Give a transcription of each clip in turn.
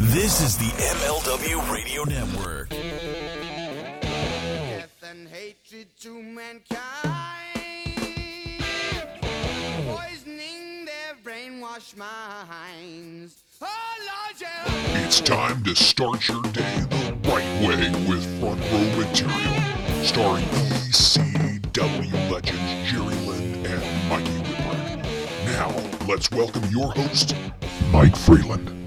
This is the MLW Radio Network. Death and hatred to mankind, poisoning their brainwashed minds. Oh, Lord. It's time to start your day the right way with front row material, starring ECW legends Jerry Lynn and Mikey Whipwreck. Now, let's welcome your host, Mike Freeland.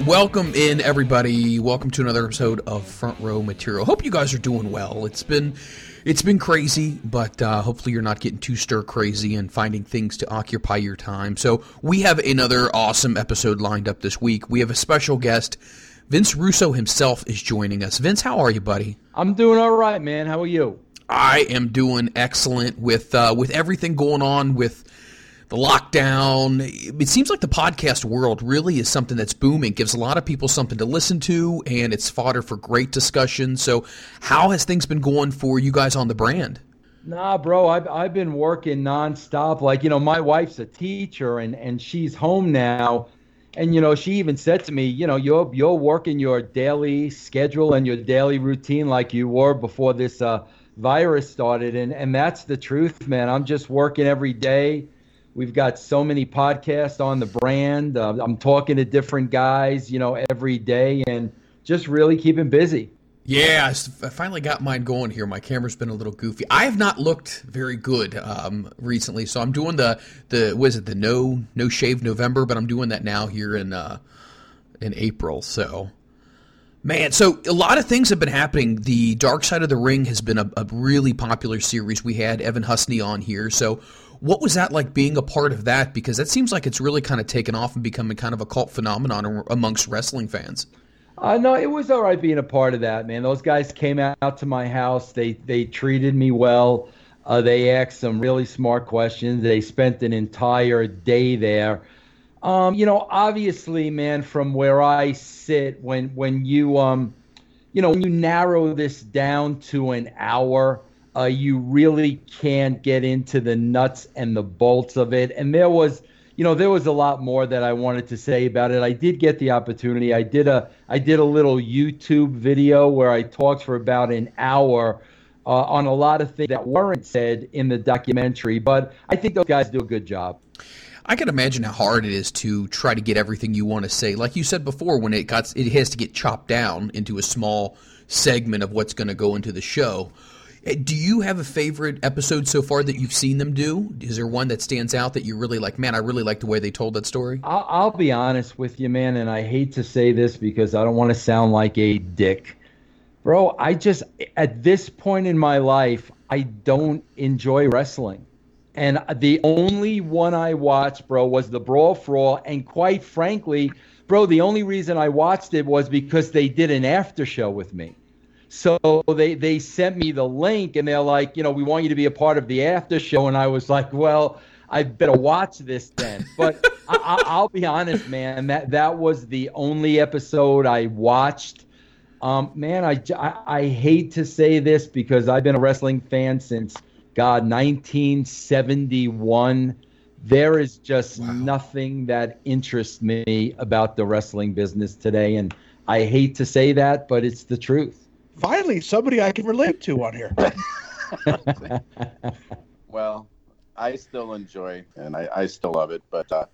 Welcome in, everybody. Welcome to another episode of Front Row Material. Hope you guys are doing well. It's been it's been crazy, but uh, hopefully you're not getting too stir crazy and finding things to occupy your time. So we have another awesome episode lined up this week. We have a special guest. Vince Russo himself is joining us. Vince, how are you, buddy? I'm doing all right, man. How are you? I am doing excellent with uh, with everything going on with the lockdown. It seems like the podcast world really is something that's booming, gives a lot of people something to listen to, and it's fodder for great discussion. So, how has things been going for you guys on the brand? Nah, bro, I've, I've been working nonstop. Like, you know, my wife's a teacher and, and she's home now. And, you know, she even said to me, you know, you're, you're working your daily schedule and your daily routine like you were before this uh, virus started. And, and that's the truth, man. I'm just working every day We've got so many podcasts on the brand. Uh, I'm talking to different guys, you know, every day and just really keeping busy. Yeah, I finally got mine going here. My camera's been a little goofy. I have not looked very good um, recently, so I'm doing the the was it the no no shave November, but I'm doing that now here in uh, in April. So, man, so a lot of things have been happening. The Dark Side of the Ring has been a, a really popular series. We had Evan Husney on here, so what was that like being a part of that? Because that seems like it's really kind of taken off and becoming kind of a cult phenomenon amongst wrestling fans. Uh, no, it was all right being a part of that, man. Those guys came out to my house. They they treated me well. Uh, they asked some really smart questions. They spent an entire day there. Um, you know, obviously, man, from where I sit, when when you um, you know, when you narrow this down to an hour, uh, you really can't get into the nuts and the bolts of it. And there was, you know, there was a lot more that I wanted to say about it. I did get the opportunity. I did a, I did a little YouTube video where I talked for about an hour uh, on a lot of things that weren't said in the documentary. But I think those guys do a good job. I can imagine how hard it is to try to get everything you want to say. Like you said before, when it got, it has to get chopped down into a small segment of what's going to go into the show. Eh, do you have a favorite episode so far that you've seen them do? Is there one that stands out that you really like? Man, I really like the way they told that story. I'll, I'll be honest with you, man, and I hate to say this because I don't want to sound like a dick. Bro, I just, at this point in my life, I don't enjoy wrestling. And the only one I watched, bro, was the Brawl for All. And quite frankly, bro, the only reason I watched it was because they did an after show with me. So they they sent me the link and they're like, you know, we want you to be a part of the after show. And I was like, well, I better watch this then. But I, will be honest, man, that that was the only episode I watched. Um, man, I, I, I hate to say this because I've been a wrestling fan since God 1971. There is just wow. nothing that interests me about the wrestling business today, and I hate to say that, but it's the truth finally somebody I can relate to on here. well, I still enjoy and I, I still love it, but uh,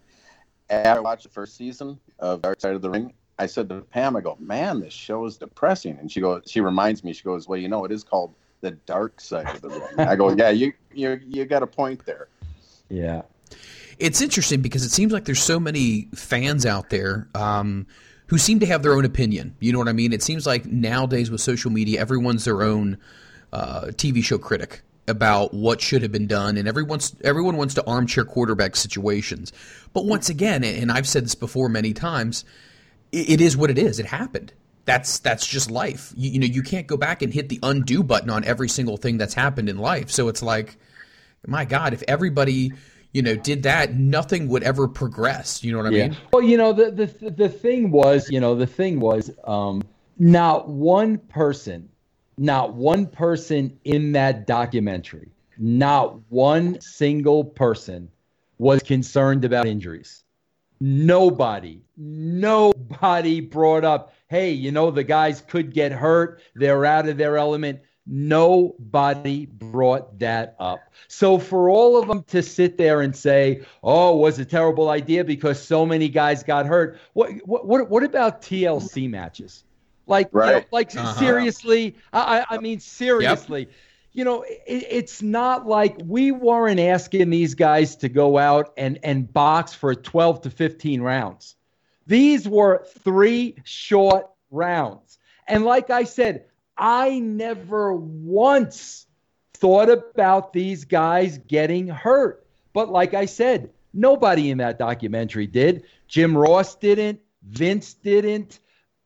after I watched the first season of Dark Side of the Ring, I said to Pam, I go, man, this show is depressing. And she goes, she reminds me, she goes, well, you know, it is called the Dark Side of the Ring. I go, yeah, you you you got a point there. Yeah. It's interesting because it seems like there's so many fans out there. Um, who seem to have their own opinion. You know what I mean? It seems like nowadays with social media, everyone's their own uh, TV show critic about what should have been done, and everyone's everyone wants to armchair quarterback situations. But once again, and I've said this before many times, it, it is what it is. It happened. That's that's just life. You, you know, you can't go back and hit the undo button on every single thing that's happened in life. So it's like, my God, if everybody you know, did that, nothing would ever progress. You know what I yeah. mean? Well, you know, the the the thing was, you know, the thing was, um, not one person, not one person in that documentary, not one single person was concerned about injuries. nobody, nobody brought up, hey, you know, the guys could get hurt. They're out of their element. Nobody brought that up. So for all of them to sit there and say, "Oh, it was a terrible idea because so many guys got hurt," what what what about TLC matches? Like, you know, like Uh-huh. seriously, I, I I mean seriously. You know, it, it's not like we weren't asking these guys to go out and and box for 12 to 15 rounds. These were three short rounds. And like I said, I never once thought about these guys getting hurt. But like I said, nobody in that documentary did. Jim Ross didn't. Vince didn't.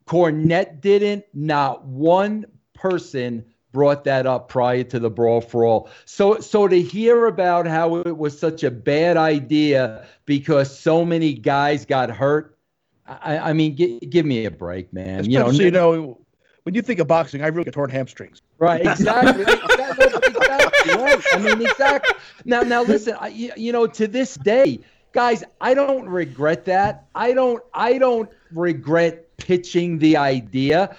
Cornette didn't. Not one person brought that up prior to the brawl for all. So so to hear about how it was such a bad idea because so many guys got hurt, I, I mean, gi- give me a break, man. Especially, You know, you know, when you think of boxing, I really get torn hamstrings. Right, exactly. exactly, exactly, right. I mean, exactly. Now, now, listen. I, you, you know, to this day, guys, I don't regret that. I don't. I don't regret pitching the idea.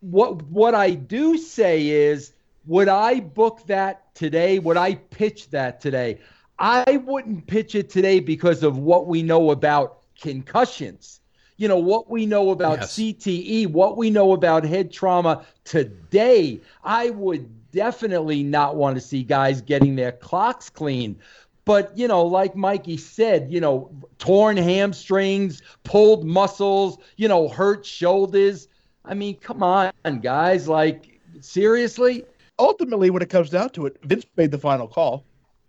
What What I do say is, would I book that today? Would I pitch that today? I wouldn't pitch it today because of what we know about concussions. You know, what we know about Yes. CTE, what we know about head trauma today. I would definitely not want to see guys getting their clocks cleaned. But, you know, like Mikey said, you know, torn hamstrings, pulled muscles, you know, hurt shoulders. I mean, come on, guys. Like, seriously? Ultimately, when it comes down to it, Vince made the final call.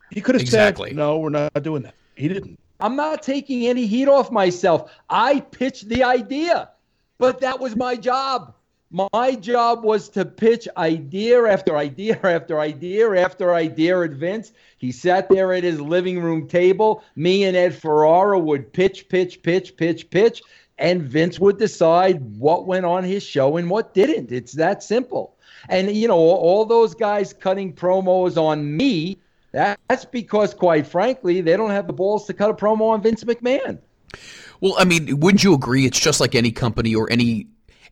He could have Exactly. said, "No, we're not doing that." He didn't. I'm not taking any heat off myself. I pitched the idea, but that was my job. My job was to pitch idea after idea after idea after idea at Vince. He sat there at his living room table. Me and Ed Ferrara would pitch, pitch, pitch, pitch, pitch, and Vince would decide what went on his show and what didn't. It's that simple. And, you know, all, those guys cutting promos on me, that's because, quite frankly, they don't have the balls to cut a promo on Vince McMahon. Well, I mean, wouldn't you agree? It's just like any company or any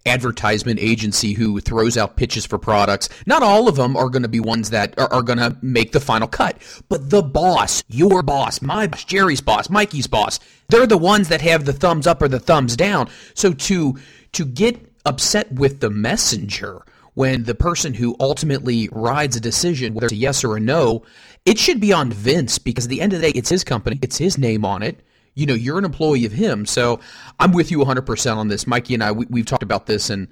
advertisement agency who throws out pitches for products. Not all of them are going to be ones that are, are going to make the final cut, but the boss, your boss, my boss, Jerry's boss, Mikey's boss, they're the ones that have the thumbs up or the thumbs down. So to to get upset with the messenger when the person who ultimately rides a decision, whether it's a yes or a no, it should be on Vince because at the end of the day, it's his company, it's his name on it. You know, you're an employee of him. So I'm with you 100% on this. Mikey and I, we, we've talked about this, and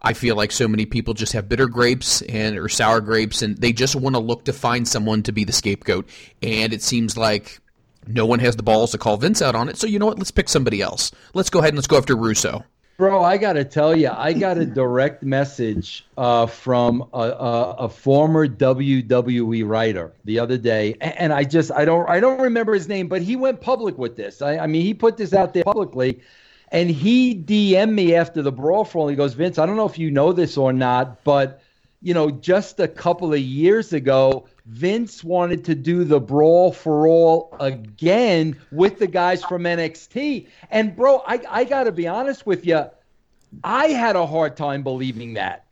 I feel like so many people just have bitter grapes and or sour grapes, and they just want to look to find someone to be the scapegoat. And it seems like no one has the balls to call Vince out on it. So you know what? Let's pick somebody else. Let's go ahead and let's go after Russo. Bro, I got to tell you, I got a direct message uh, from a, a, a former WWE writer the other day, and I just I don't I don't remember his name, but he went public with this. I, I mean, he put this out there publicly, and he DM'd me after the brawl for all. He goes, Vince, I don't know if you know this or not, but you know, just a couple of years ago, Vince wanted to do the brawl for all again with the guys from NXT. And bro, I, I got to be honest with you, I had a hard time believing that.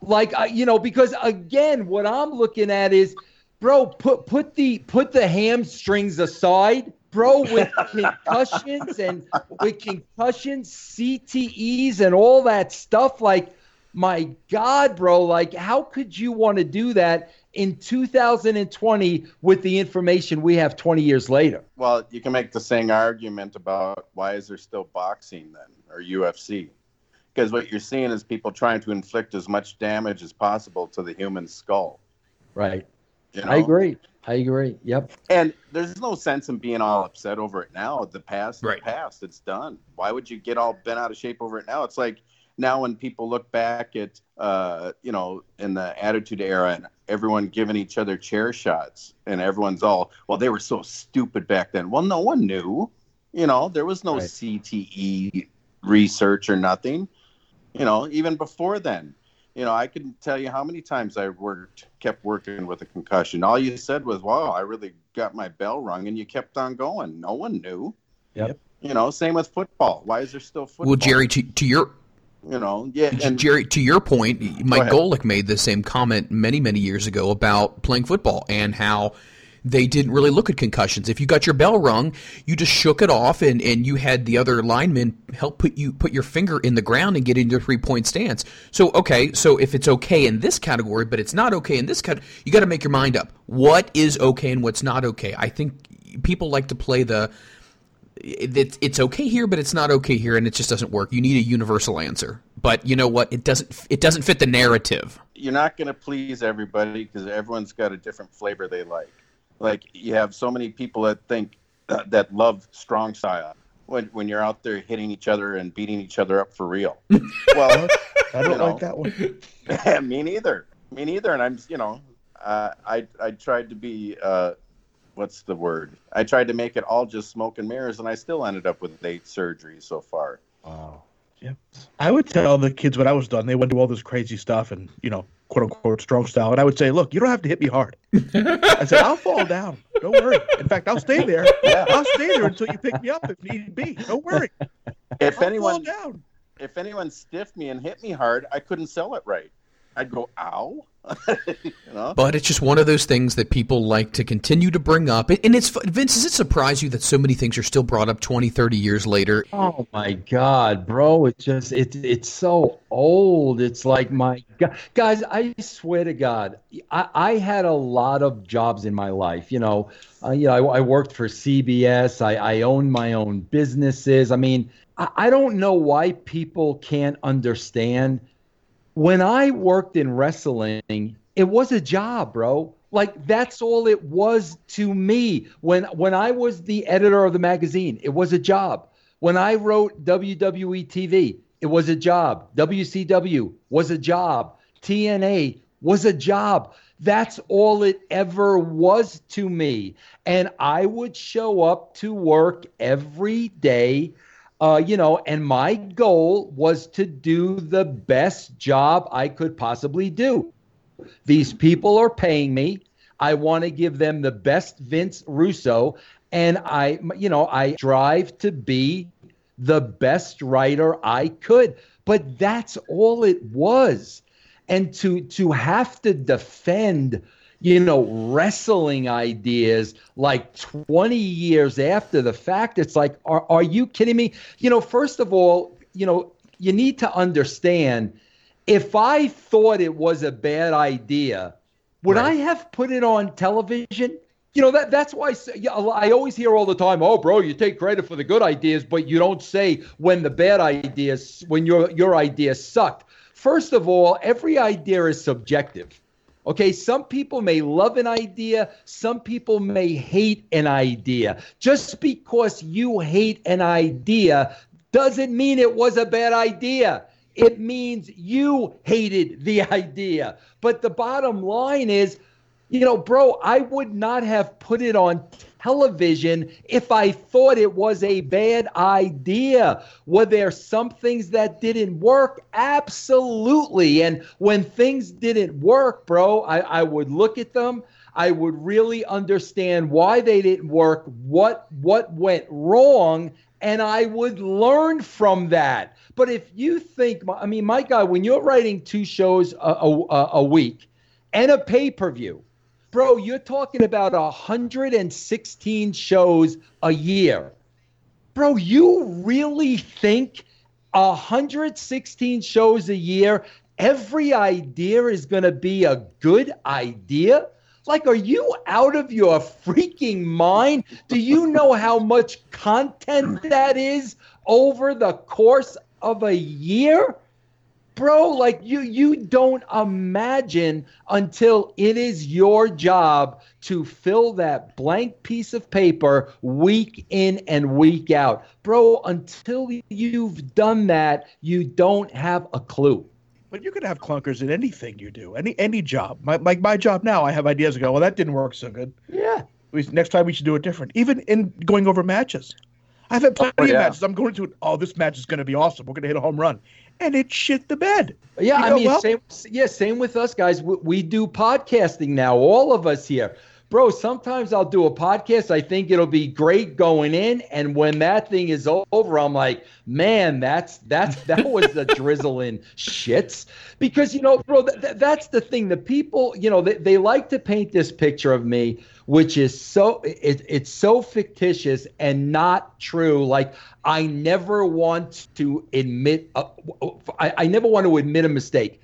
Like, uh, you know, because again, what I'm looking at is, bro, put put the put the hamstrings aside, bro, with concussions and with concussions, CTEs, and all that stuff. Like, my God, bro, like, how could you want to do that in 2020 with the information we have 20 years later? Well, you can make the same argument about why is there still boxing then or UFC? Because what you're seeing is people trying to inflict as much damage as possible to the human skull. Right. You know? I agree. I agree. Yep. And there's no sense in being all upset over it now. The past, is Right. past. It's done. Why would you get all bent out of shape over it now? It's like now when people look back at, uh, you know, in the Attitude Era and everyone giving each other chair shots, and everyone's all, well, they were so stupid back then. Well, no one knew. You know, there was no Right. CTE research or nothing. You know, even before then. You know, I can tell you how many times I worked, kept working with a concussion. All you said was, "Wow, I really got my bell rung," and you kept on going. No one knew. Yep. You know, same with football. Why is there still football? Well, Jerry, to, to your you know, yeah, and Jerry, to your point, Mike ahead. Golic made the same comment many, many years ago about playing football and how they didn't really look at concussions. If you got your bell rung, you just shook it off, and, and you had the other lineman help put you put your finger in the ground and get into a three point stance. So okay, so if it's okay in this category, but it's not okay in this category, you got to make your mind up. What is okay and what's not okay? I think people like to play the it, it's okay here, but it's not okay here, and it just doesn't work. You need a universal answer. But you know what? It doesn't. It doesn't fit the narrative. you're not going to please everybody because everyone's got a different flavor they like. Like you have so many people that think uh, that love strong style when when you're out there hitting each other and beating each other up for real. well, I don't know, like that one. me neither. Me neither. And I'm, you know, uh, I I tried to be, uh, what's the word? I tried to make it all just smoke and mirrors, and I still ended up with eight surgeries so far. Wow. Yeah. I would tell the kids when I was done, they went to all this crazy stuff and, you know, quote unquote strong style. And I would say, look, you don't have to hit me hard. I said, I'll fall down. Don't worry. In fact, I'll stay there. Yeah. I'll stay there until you pick me up if need be. Don't worry. If I'll anyone, fall down. if anyone stiffed me and hit me hard, I couldn't sell it right. I'd go, ow. you know? But it's just one of those things that people like to continue to bring up. And and it's Vince. Does it surprise you that so many things are still brought up 20, 30 years later? Oh my God, bro! It's just it's it's so old. It's like my God, guys. I swear to God, I, I had a lot of jobs in my life. You know, uh, you know, I, I worked for CBS. I, I owned my own businesses. I mean, I, I don't know why people can't understand. When I worked in wrestling, it was a job, bro. Like that's all it was to me. When when I was the editor of the magazine, it was a job. When I wrote WWE TV, it was a job. WCW was a job. TNA was a job. That's all it ever was to me. And I would show up to work every day uh, you know, and my goal was to do the best job I could possibly do. These people are paying me. I want to give them the best Vince Russo, and I, you know, I strive to be the best writer I could. But that's all it was, and to to have to defend you know, wrestling ideas like 20 years after the fact. It's like, are, are you kidding me? You know, first of all, you know, you need to understand if I thought it was a bad idea, would Right. I have put it on television? You know that that's why I, I always hear all the time, "Oh, bro, you take credit for the good ideas, but you don't say when the bad ideas, when your your idea sucked." First of all, every idea is subjective. Okay, some people may love an idea, some people may hate an idea. Just because you hate an idea doesn't mean it was a bad idea. It means you hated the idea. But the bottom line is, you know, bro, I would not have put it on television if I thought it was a bad idea. Were there some things that didn't work? Absolutely. And when things didn't work, bro, I, I would look at them. I would really understand why they didn't work, what what went wrong, and I would learn from that. But if you think, I mean, my God, when you're writing two shows a, a, a week and a pay per view, bro, you're talking about 116 shows a year. Bro, you really think 116 shows a year, every idea is going to be a good idea? Like, are you out of your freaking mind? Do you know how much content that is over the course of a year? Bro like you you don't imagine until it is your job to fill that blank piece of paper week in and week out bro until you've done that you don't have a clue But you could have clunkers in anything you do, any any job. My, like my job now, I have ideas. I go, well, that didn't work so good. yeah We, next time we should do it different. Even in going over matches, I've had plenty Oh, of matches. I'm going to, oh, this match is going to be awesome. We're going to hit a home run, and it shit the bed. Yeah, You I mean, well- same. Yeah, same with us guys. We, we do podcasting now, all of us here. bro, sometimes I'll do a podcast. I think it'll be great going in, and when that thing is over, I'm like, man, that's that's that was the drizzling shits. Because you know, bro, th- th- that's the thing. The people, you know, they, they like to paint this picture of me, which is so it, it's so fictitious and not true. Like I never want to admit, uh, I, I never want to admit a mistake,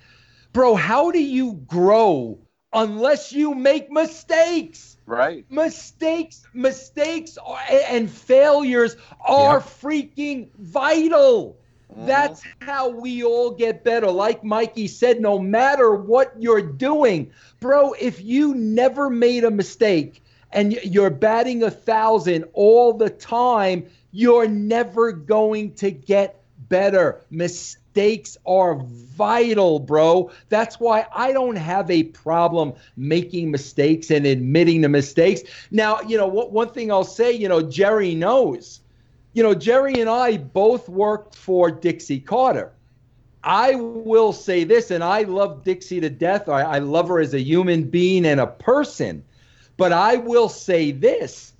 bro. How do you grow? unless you make mistakes. Right. Mistakes, mistakes are, and failures are freaking vital. Mm-hmm. That's how we all get better. Like Mikey said, no matter what you're doing, bro, if you never made a mistake and you're batting a thousand all the time, you're never going to get better. Mistakes are vital, bro. That's why I don't have a problem making mistakes and admitting the mistakes. Now, you know, what one thing I'll say, you know, Jerry knows. You know, Jerry and I both worked for Dixie Carter. I will say this, and I love Dixie to death. I, I love her as a human being and a person. But I will say this,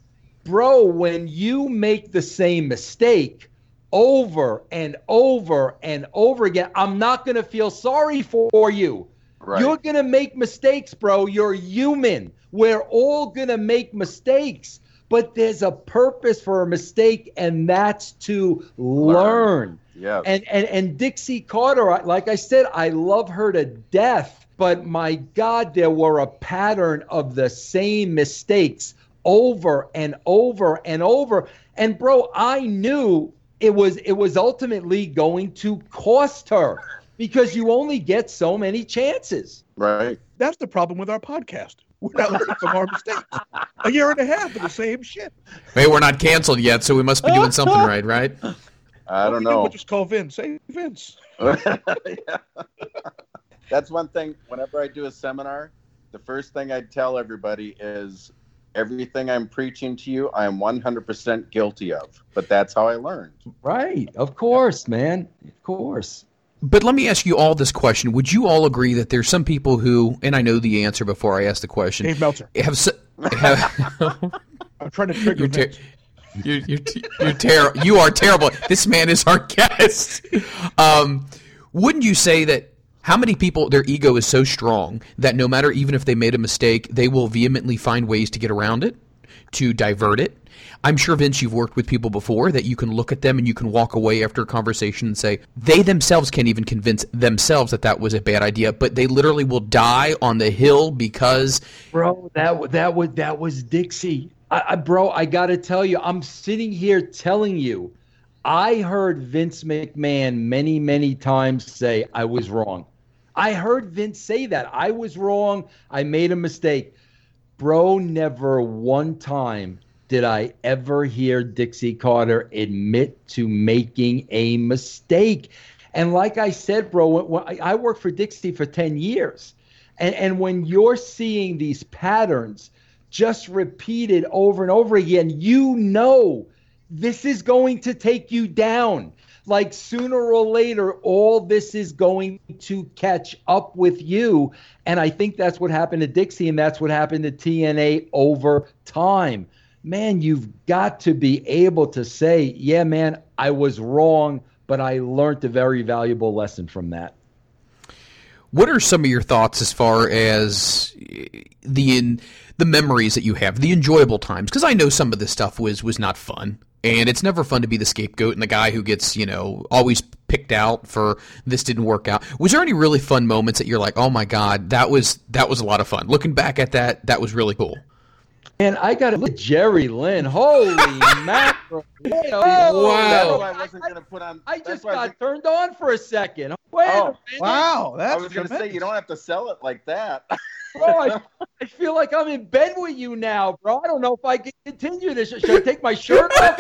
bro, when you make the same mistake over and over and over again, I'm not going to feel sorry for you. Right. You're going to make mistakes, bro. You're human. We're all going to make mistakes, but there's a purpose for a mistake, and that's to learn. Yeah. And and and Dixie Carter, like I said, I love her to death. But my God, there were a pattern of the same mistakes over and over and over. And bro, I knew it was it was ultimately going to cost her because you only get so many chances. right. That's the problem with our podcast. We're not learning from our mistakes. A year and a half of the same shit. Hey, we're not canceled yet, so we must be doing something right, right? I don't know. We'll just call Vince. Say, Vince. Yeah. That's one thing. Whenever I do a seminar, the first thing I tell everybody is everything I'm preaching to you, I am 100% guilty of. But that's how I learned. Right. Of course, man. Of course. But let me ask you all this question: Would you all agree that there's some people who, and I know the answer before I ask the question, Dave Meltzer. have, have I'm trying to trigger you're, ter- you're, you're, you're ter- you are terrible. This man is our guest. Um, wouldn't you say that? How many people their ego is so strong that no matter even if they made a mistake, they will vehemently find ways to get around it, to divert it. I'm sure Vince, you've worked with people before that you can look at them and you can walk away after a conversation and say they themselves can't even convince themselves that that was a bad idea, but they literally will die on the hill because Bro, that that was that was Dixie. I, I, bro, I got to tell you, I'm sitting here telling you, I heard Vince McMahon many, many times say I was wrong. I heard Vince say that I was wrong. I made a mistake. Bro, never one time did I ever hear Dixie Carter admit to making a mistake. And like I said, bro, I worked for Dixie for 10 years. And, and when you're seeing these patterns just repeated over and over again, you know this is going to take you down. Like sooner or later, all this is going to catch up with you. And I think that's what happened to Dixie, and that's what happened to TNA over time. Man, you've got to be able to say, yeah, man, I was wrong, but I learned a very valuable lesson from that. What are some of your thoughts as far as the in, the memories that you have, the enjoyable times? Because I know some of this stuff was was not fun, and it's never fun to be the scapegoat and the guy who gets you know always picked out for this didn't work out. Was there any really fun moments that you're like, oh my god, that was that was a lot of fun? Looking back at that, that was really cool. And I got to look at Jerry Lynn. Holy mackerel. Wait a- That's why I wasn't going to put on. I that's just why I got turned on for a second. Oh, wait Oh, a minute. Wow, I that's was going to say, you don't have to sell it like that. Bro, I, I feel like I'm in bed with you now, bro. I don't know if I can continue this. Should I take my shirt off?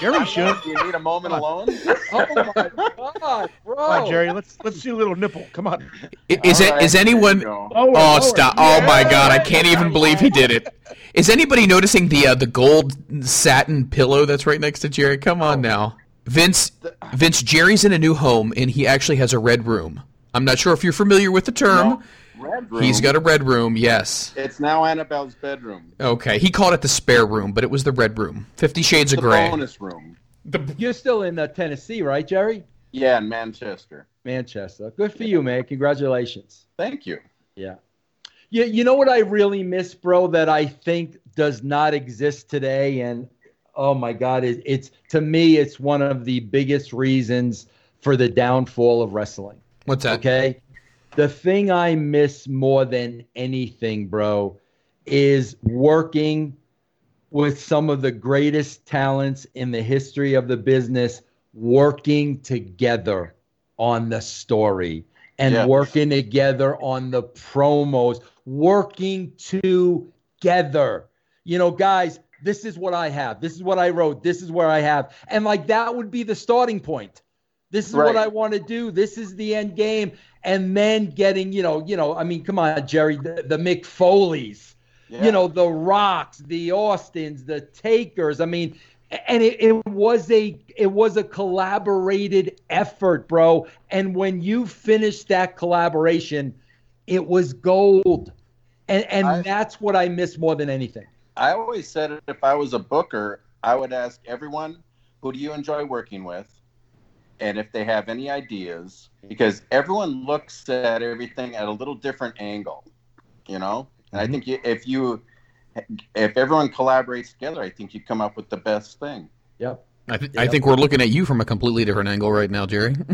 Jerry should. Do you need a moment alone? Oh my god, bro. Come on, Jerry. Let's let's see a little nipple. Come on. I- Is All right, is there anyone? you Oh lower. stop! Oh my god! I can't even believe he did it. Is anybody noticing the uh, the gold satin pillow that's right next to Jerry? Come on now, Vince. Vince, Jerry's in a new home and he actually has a red room. I'm not sure if you're familiar with the term. Red room. He's got a red room. Yes. It's now Annabelle's bedroom. Okay. He called it the spare room, but it was the red room. Fifty Shades The of Grey. bonus room. You're still in uh, Tennessee, right, Jerry? Yeah, in Manchester. Manchester. Good for you, man. Congratulations. Thank you. Yeah. You, you know what I really miss, bro, that I think does not exist today? And oh my God, it, it's to me, it's one of the biggest reasons for the downfall of wrestling. What's that? Okay. The thing I miss more than anything, bro, is working with some of the greatest talents in the history of the business, working together on the story and Yeah. working together on the promos, working together. You know, guys, this is what I have. This is what I wrote. This is where I have. And like that would be the starting point. This is what I want to do. This is the end game. And then getting, you know, you know, I mean, come on, Jerry, the, the Mick Foleys, Yeah. you know, the Rocks, the Austins, the Takers. I mean, and it, it was a it was a collaborated effort, bro. And when you finished that collaboration, it was gold. And and I- that's what I miss more than anything. I always said if I was a booker, I would ask everyone, who do you enjoy working with? And if they have any ideas, because everyone looks at everything at a little different angle, you know? And I mm-hmm. think you, if you, if everyone collaborates together, I think you come up with the best thing. Yep. I, th- I think we're looking at you from a completely different angle right now, Jerry.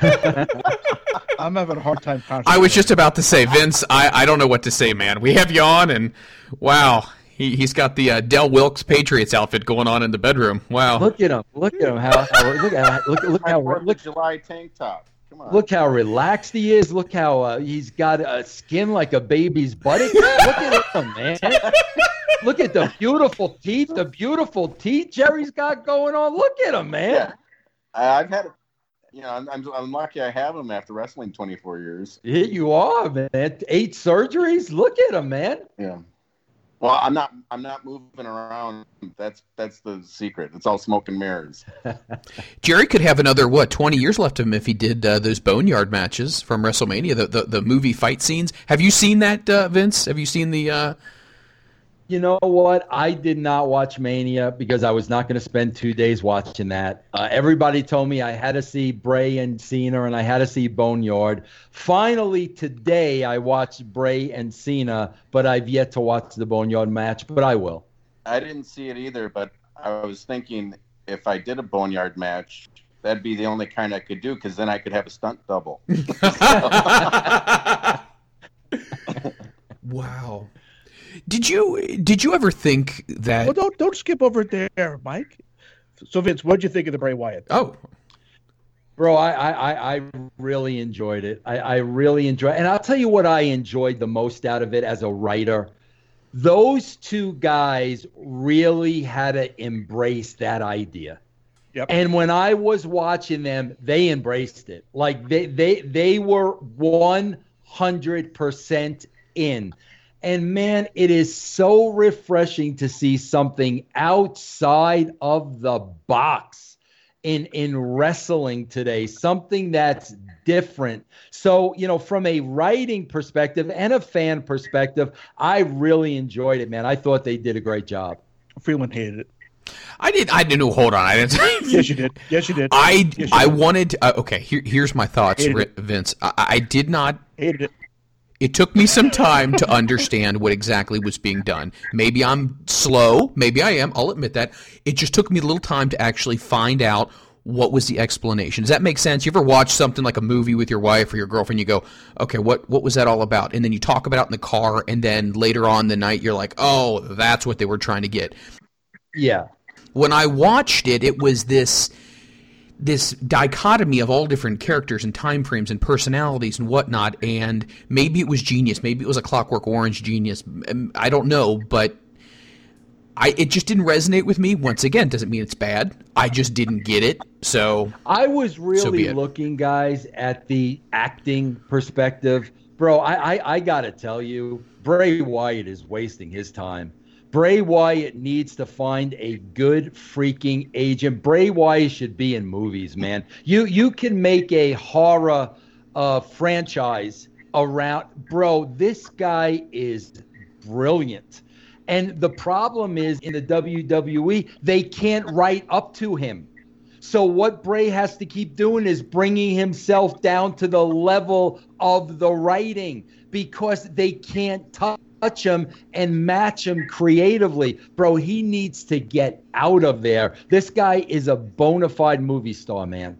I'm having a hard time. I was just about to say, Vince, I, I don't know what to say, man. We have you on, and wow, he, he's got the uh, Del Wilkes Patriots outfit going on in the bedroom. Wow. Look at him. Look at him. How, how look at look look how look July tank top. Come on. Look how relaxed he is. Look how uh, he's got a skin like a baby's buttock. Look at him, man. Look at the beautiful teeth. The beautiful teeth Jerry's got going on. Look at him, man. Yeah. I- I've had, you know, I'm, I'm, I'm lucky I have him after wrestling 24 years. Here you are, man. Eight surgeries. Look at him, man. Yeah. Well, I'm not. I'm not moving around. That's that's the secret. It's all smoke and mirrors. Jerry could have another, what, 20 years left of him if he did uh, those Boneyard matches from WrestleMania, the, the, the movie fight scenes. Have you seen that, uh, Vince? Have you seen the. Uh... You know what? I did not watch Mania because I was not going to spend two days watching that. Uh, everybody told me I had to see Bray and Cena and I had to see Boneyard. Finally, today I watched Bray and Cena, but I've yet to watch the Boneyard match, but I will. I didn't see it either, but I was thinking if I did a boneyard match, that'd be the only kind I could do because then I could have a stunt double. wow. Did you did you ever think that? Well, don't don't skip over it there, Mike. So Vince, what'd you think of the Bray Wyatt? Oh, Bro, I, I, I- I really enjoyed it. I, I really enjoyed And I'll tell you what I enjoyed the most out of it as a writer. Those two guys really had to embrace that idea. Yep. And when I was watching them, they embraced it. Like they they they were 100% in. And man, it is so refreshing to see something outside of the box in in wrestling today, something that's different. So, you know, from a writing perspective and a fan perspective, I really enjoyed it, man. I thought they did a great job. Freeland hated it. I did. I didn't. Hold on. I didn't. Yes, you did. Yes, you did. I Yes, you I did. wanted. Uh, okay. Here, here's my thoughts, Hated Vince. I, I did not hated it. It took me some time to understand what exactly was being done. Maybe I'm slow, maybe I am, I'll admit that. It just took me a little time to actually find out what was the explanation. Does that make sense? You ever watch something like a movie with your wife or your girlfriend, you go, okay, what, what was that all about? And then you talk about it in the car, and then later on the night, you're like, oh, that's what they were trying to get. Yeah. When I watched it, it was this this dichotomy of all different characters and time frames and personalities and whatnot and maybe it was genius maybe it was a clockwork orange genius i don't know but i it just didn't resonate with me once again doesn't mean it's bad i just didn't get it so I was really it. looking, guys, at the acting perspective. Bro, I, I, I got to tell you, Bray Wyatt is wasting his time. Bray Wyatt needs to find a good freaking agent. Bray Wyatt should be in movies, man. You you can make a horror uh, franchise around. Bro, this guy is brilliant. And the problem is in the WWE, they can't write up to him. So what Bray has to keep doing is bringing himself down to the level of the writing because they can't touch him and match him creatively. Bro, he needs to get out of there. This guy is a bona fide movie star, man.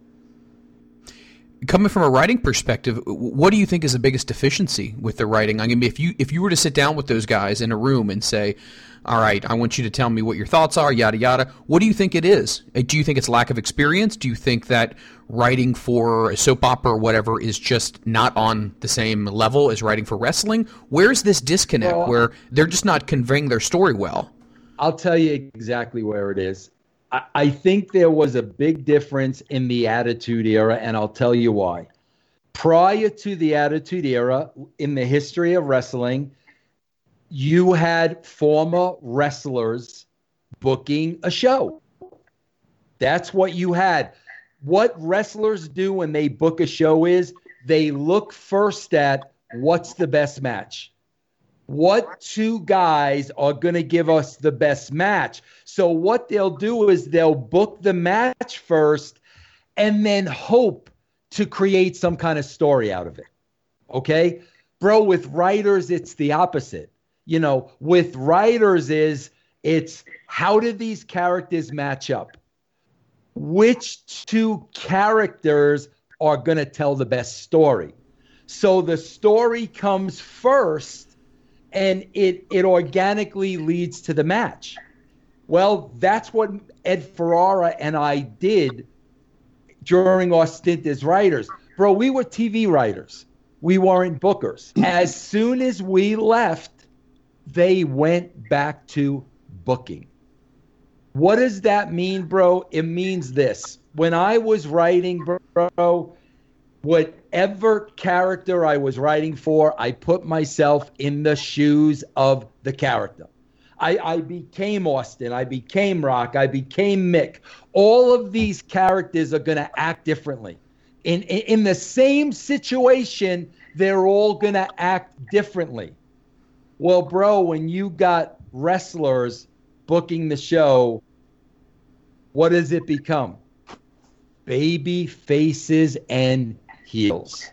Coming from a writing perspective, what do you think is the biggest deficiency with the writing? I mean, if you if you were to sit down with those guys in a room and say, "All right, I want you to tell me what your thoughts are," yada yada. What do you think it is? Uh, Do you think it's lack of experience? Do you think that writing for a soap opera or whatever is just not on the same level as writing for wrestling? Where's this disconnect Well, where they're just not conveying their story well? I'll tell you exactly where it is. I, I think there was a big difference in the Attitude Era, and I'll tell you why. Prior to the Attitude Era, in the history of wrestling, you had former wrestlers booking a show. That's what you had. What wrestlers do when they book a show is they look first at what's the best match what two guys are going to give us the best match. So what they'll do is they'll book the match first and then hope to create some kind of story out of it. Okay? Bro, with writers it's the opposite. You know, with writers is it's how do these characters match up? Which two characters are going to tell the best story? So the story comes first and it it organically leads to the match. Well, that's what Ed Ferrara and I did during our stint as writers. Bro, we were TV writers. We weren't bookers. As soon as we left, they went back to booking. What does that mean, bro? It means this. When I was writing, bro, whatever character I was writing for, I put myself in the shoes of the character. I, I became Austin. I became Rock. I became Mick. All of these characters are going to act differently. In, in, in the same situation, they're all going to act differently. Well, bro, when you got wrestlers booking the show, what does it become? Baby faces and heels.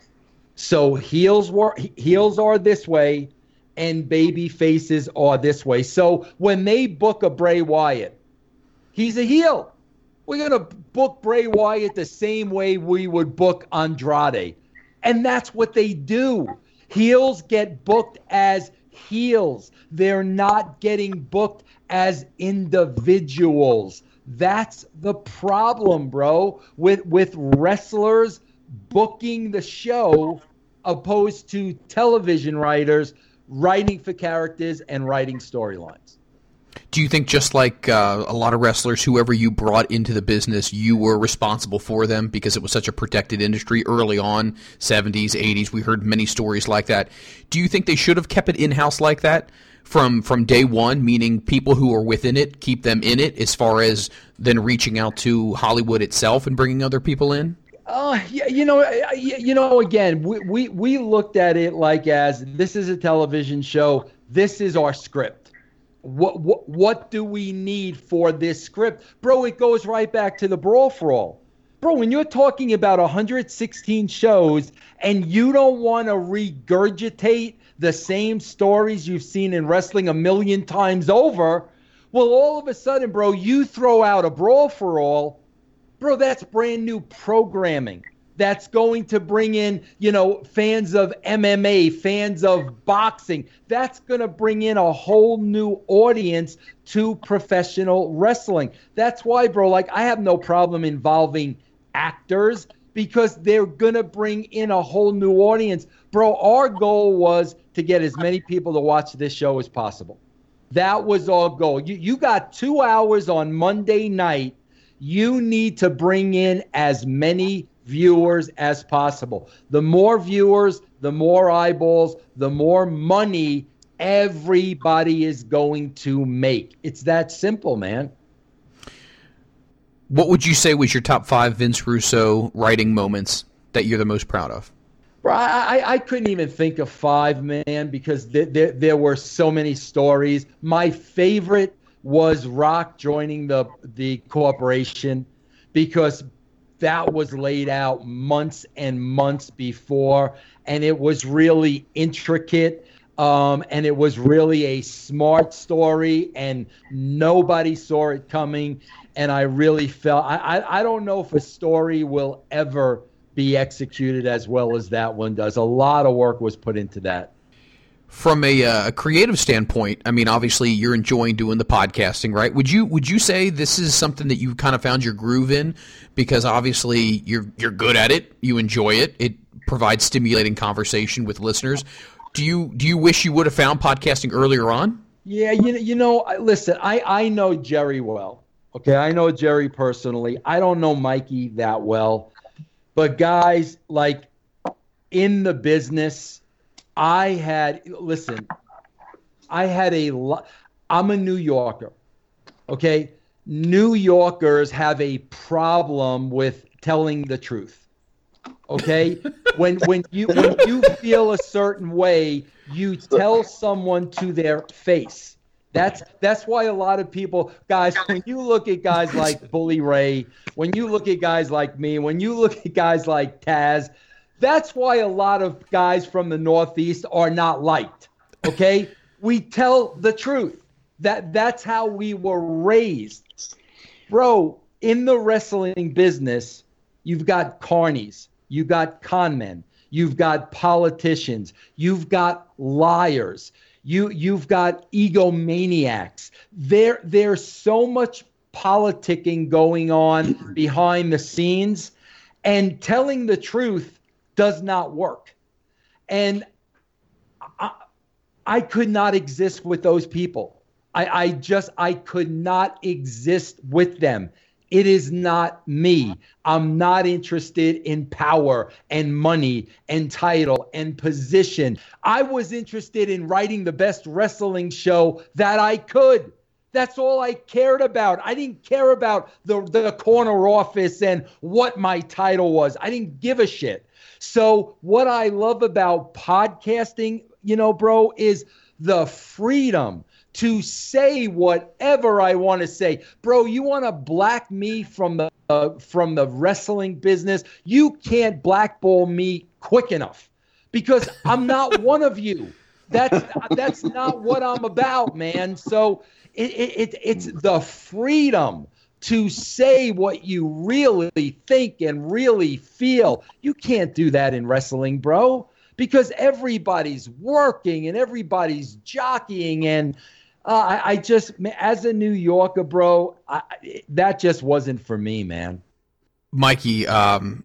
So heels were heels are this way, and baby faces are this way. So when they book a Bray Wyatt, he's a heel. We're gonna book Bray Wyatt the same way we would book Andrade, and that's what they do. Heels get booked as heels. They're not getting booked as individuals. That's the problem, bro, with with wrestlers booking the show opposed to television writers writing for characters and writing storylines. Do you think just like uh, a lot of wrestlers, whoever you brought into the business, you were responsible for them because it was such a protected industry early on, 70s, 80s? We heard many stories like that. Do you think they should have kept it in house like that from from day one? Meaning people who are within it keep them in it, as far as then reaching out to Hollywood itself and bringing other people in. Uh, yeah, you know, you know, again, we, we, we looked at it like as this is a television show. This is our script. What, what, what do we need for this script? Bro, it goes right back to the Brawl for All. Bro, when you're talking about 116 shows and you don't want to regurgitate the same stories you've seen in wrestling a million times over, well, all of a sudden, bro, you throw out a Brawl for All bro, that's brand new programming. That's going to bring in, you know, fans of MMA, fans of boxing. That's going to bring in a whole new audience to professional wrestling. That's why, bro, like, I have no problem involving actors because they're going to bring in a whole new audience. Bro, our goal was to get as many people to watch this show as possible. That was our goal. You, you got two hours on Monday night you need to bring in as many viewers as possible. The more viewers, the more eyeballs, the more money everybody is going to make. It's that simple, man. What would you say was your top five Vince Russo writing moments that you're the most proud of? Bro, I, I, couldn't even think of five, man, because there, there, there were so many stories. My favorite was Rock joining the the corporation because that was laid out months and months before, and it was really intricate. Um, and it was really a smart story, and nobody saw it coming. And I really felt I, I, I don't know if a story will ever be executed as well as that one does. A lot of work was put into that. From a, uh, creative standpoint, I mean, obviously you're enjoying doing the podcasting, right? Would you would you say this is something that you kind of found your groove in? Because obviously you're you're good at it, you enjoy it, it provides stimulating conversation with listeners. Do you do you wish you would have found podcasting earlier on? Yeah, you you know, listen, I I know Jerry well. Okay, I know Jerry personally. I don't know Mikey that well, but guys, like in the business, I had listen. I had a lot. I'm a New Yorker. Okay, New Yorkers have a problem with telling the truth. Okay, when when you when you feel a certain way, you tell someone to their face. That's that's why a lot of people, guys, when you look at guys like Bully Ray, when you look at guys like me, when you look at guys like Taz, that's why a lot of guys from the Northeast are not liked. Okay, we tell the truth. That that's how we were raised, bro. In the wrestling business, you've got carnies, you've got con men, you've got politicians, you've got liars, you you've got egomaniacs. There there's so much politicking going on behind the scenes, and telling the truth does not work. And I, I could not exist with those people. I, I just I could not exist with them. It is not me. I'm not interested in power and money and title and position. I was interested in writing the best wrestling show that I could. That's all I cared about. I didn't care about the, the corner office and what my title was. I didn't give a shit. So, what I love about podcasting, you know, bro, is the freedom to say whatever I want to say. Bro, you want to black me from the uh, from the wrestling business? You can't blackball me quick enough because I'm not one of you. That's that's not what I'm about, man. So it, it, it it's the freedom to say what you really think and really feel. You can't do that in wrestling, bro, because everybody's working and everybody's jockeying and uh, I, I just, as a New Yorker, bro, I, that just wasn't for me, man. Mikey, um,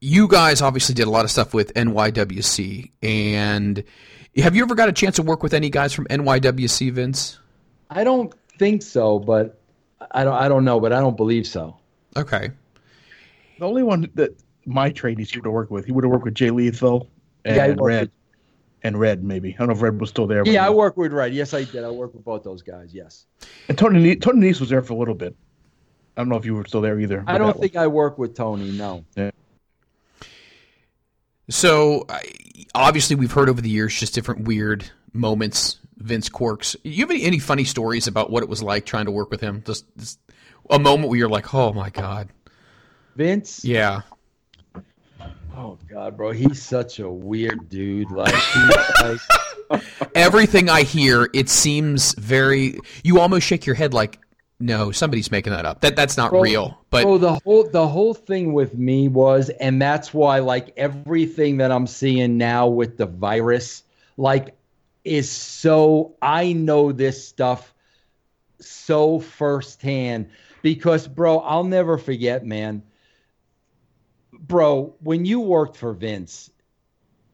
you guys obviously did a lot of stuff with NYWC, and have you ever got a chance to work with any guys from NYWC, Vince? I don't think so, but I don't, I don't know, but I don't believe so. Okay. The only one that my trainees he would have worked with, he would have worked with Jay Lethal and Yeah, Red. with- And Red, maybe. I don't know if Red was still there. Yeah, I worked with Red. Yes, I did. I worked with both those guys. Yes. And Tony, Ne- Tony Nese was there for a little bit. I don't know if you were still there either. I don't that think I work with Tony. No. So obviously, we've heard over the years just different weird moments, Vince quirks. You have any, any funny stories about what it was like trying to work with him? Just, just a moment where you're like, "Oh my god, Vince. yeah." Oh God, bro, he's such a weird dude. Like, like Everything I hear, it seems very. You almost shake your head like, "No, somebody's making that up. That that's not Bro, real." But bro, the whole the whole thing with me was, and that's why like everything that I'm seeing now with the virus, like, is so I know this stuff so firsthand because, bro, I'll never forget, man. Bro, when you worked for Vince,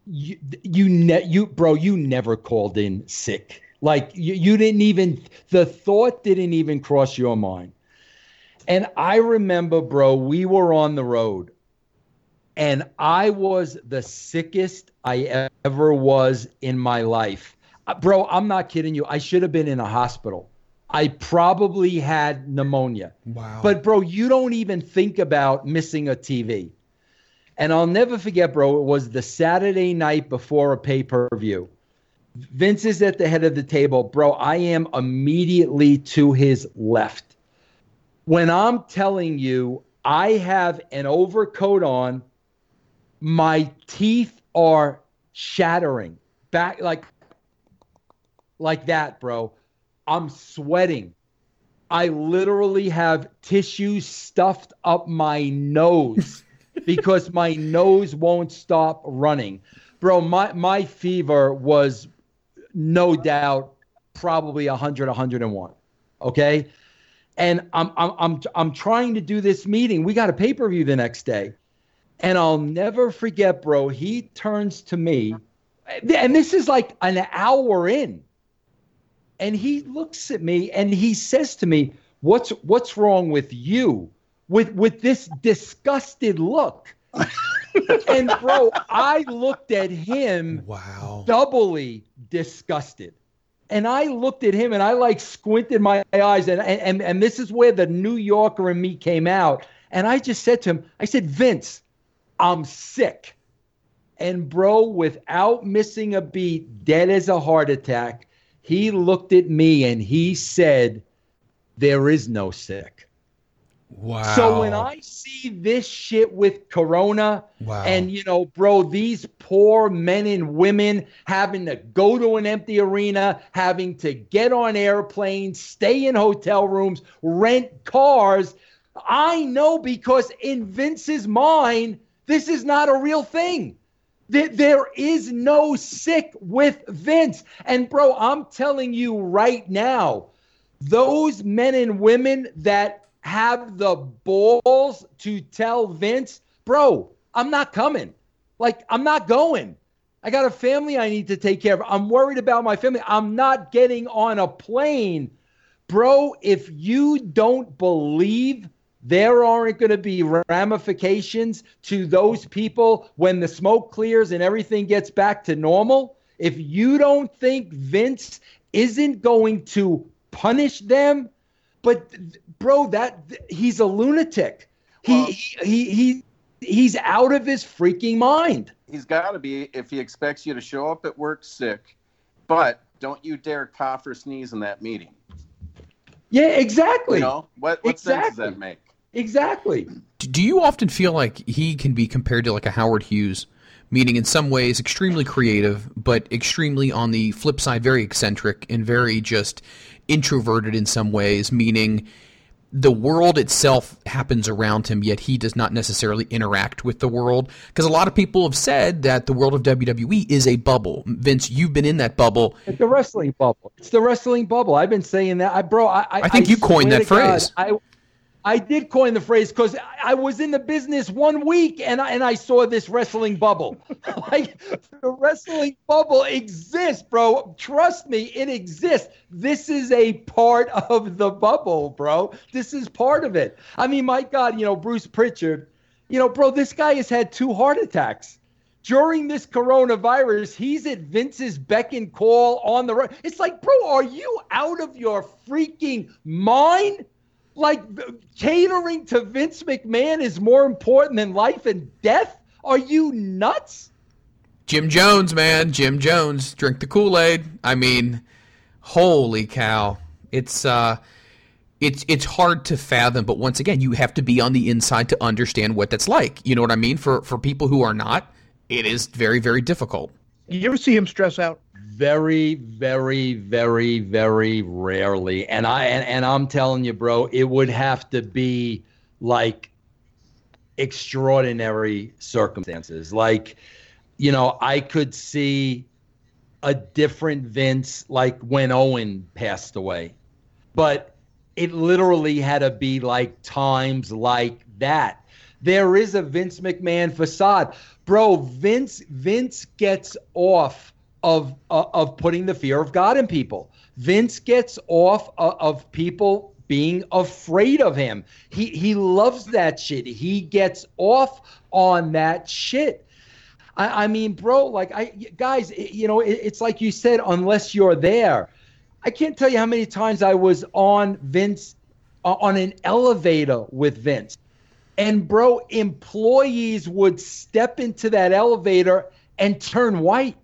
you you ne- you bro, you never called in sick. Like you, you didn't even the thought didn't even cross your mind. And I remember, bro, we were on the road and I was the sickest I ever was in my life. Uh, Bro, I'm not kidding you. I should have been in a hospital. I probably had pneumonia. wow. But, bro, you don't even think about missing a TV. And I'll never forget, bro, it was the Saturday night before a pay per view. Vince is at the head of the table. Bro, I am immediately to his left. When I'm telling you, I have an overcoat on, my teeth are shattering back like like that, bro. I'm sweating. I literally have tissues stuffed up my nose because my nose won't stop running. Bro, my my fever was no doubt probably 100 101. Okay? And I'm I'm I'm I'm trying to do this meeting. We got a pay-per-view the next day. And I'll never forget, bro. He turns to me, and this is like an hour in. And he looks at me and he says to me, What's what's wrong with you? With with this disgusted look. and bro, I looked at him Wow. doubly disgusted. And I looked at him and I like squinted my eyes and and and this is where the New Yorker in me came out. And I just said to him, I said, Vince, I'm sick. And bro, without missing a beat, dead as a heart attack, he looked at me and he said, There is no sick. Wow. So when I see this shit with Corona, Wow. and you know, bro, these poor men and women having to go to an empty arena, having to get on airplanes, stay in hotel rooms, rent cars, I know because in Vince's mind, this is not a real thing. There, there is no sick with Vince. And bro, I'm telling you right now, those men and women that have the balls to tell Vince, bro, I'm not coming. Like, I'm not going. I got a family I need to take care of. I'm worried about my family. I'm not getting on a plane. Bro, if you don't believe there aren't going to be ramifications to those people when the smoke clears and everything gets back to normal, if you don't think Vince isn't going to punish them, but bro, that he's a lunatic. He, Well- he he he he's out of his freaking mind. He's got to be if he expects you to show up at work sick. But don't you dare cough or sneeze in that meeting. Yeah, exactly. You know what? What sense does Exactly. that make? Exactly. Do you often feel like he can be compared to like a Howard Hughes, meaning in some ways extremely creative, but extremely on the flip side very eccentric and very just introverted in some ways, meaning the world itself happens around him, yet he does not necessarily interact with the world. Because a lot of people have said that the world of WWE is a bubble. Vince, you've been in that bubble. It's the wrestling bubble. It's the wrestling bubble. I've been saying that. I, bro, I, I, I think you coined that to God, phrase. I, I did coin the phrase because I was in the business one week and I, and I saw this wrestling bubble. like the wrestling bubble exists, bro. Trust me, it exists. This is a part of the bubble, bro. This is part of it. I mean, my God, you know, Bruce Pritchard, you know, bro, this guy has had two heart attacks during this coronavirus, he's at Vince's beck and call on the road. It's like, bro, are you out of your freaking mind? Like catering to Vince McMahon is more important than life and death? Are you nuts? Jim Jones, man, Jim Jones, drink the Kool Aid. I mean, holy cow! It's uh, it's it's hard to fathom. But once again, you have to be on the inside to understand what that's like. You know what I mean? For for people who are not, it is very very difficult. You ever see him stress out? Very, very, very, very rarely. And I and, and I'm telling you, bro, it would have to be like extraordinary circumstances. Like, you know, I could see a different Vince like when Owen passed away. But it literally had to be like times like that. There is a Vince McMahon facade. Bro, Vince Vince gets off of uh, of putting the fear of God in people. Vince gets off of, of people being afraid of him. He he loves that shit. He gets off on that shit. I, I mean, bro, like I guys, it- you know, it, it's like you said, unless you're there. I can't tell you how many times I was on Vince uh, on an elevator with Vince. And bro, employees would step into that elevator and turn white,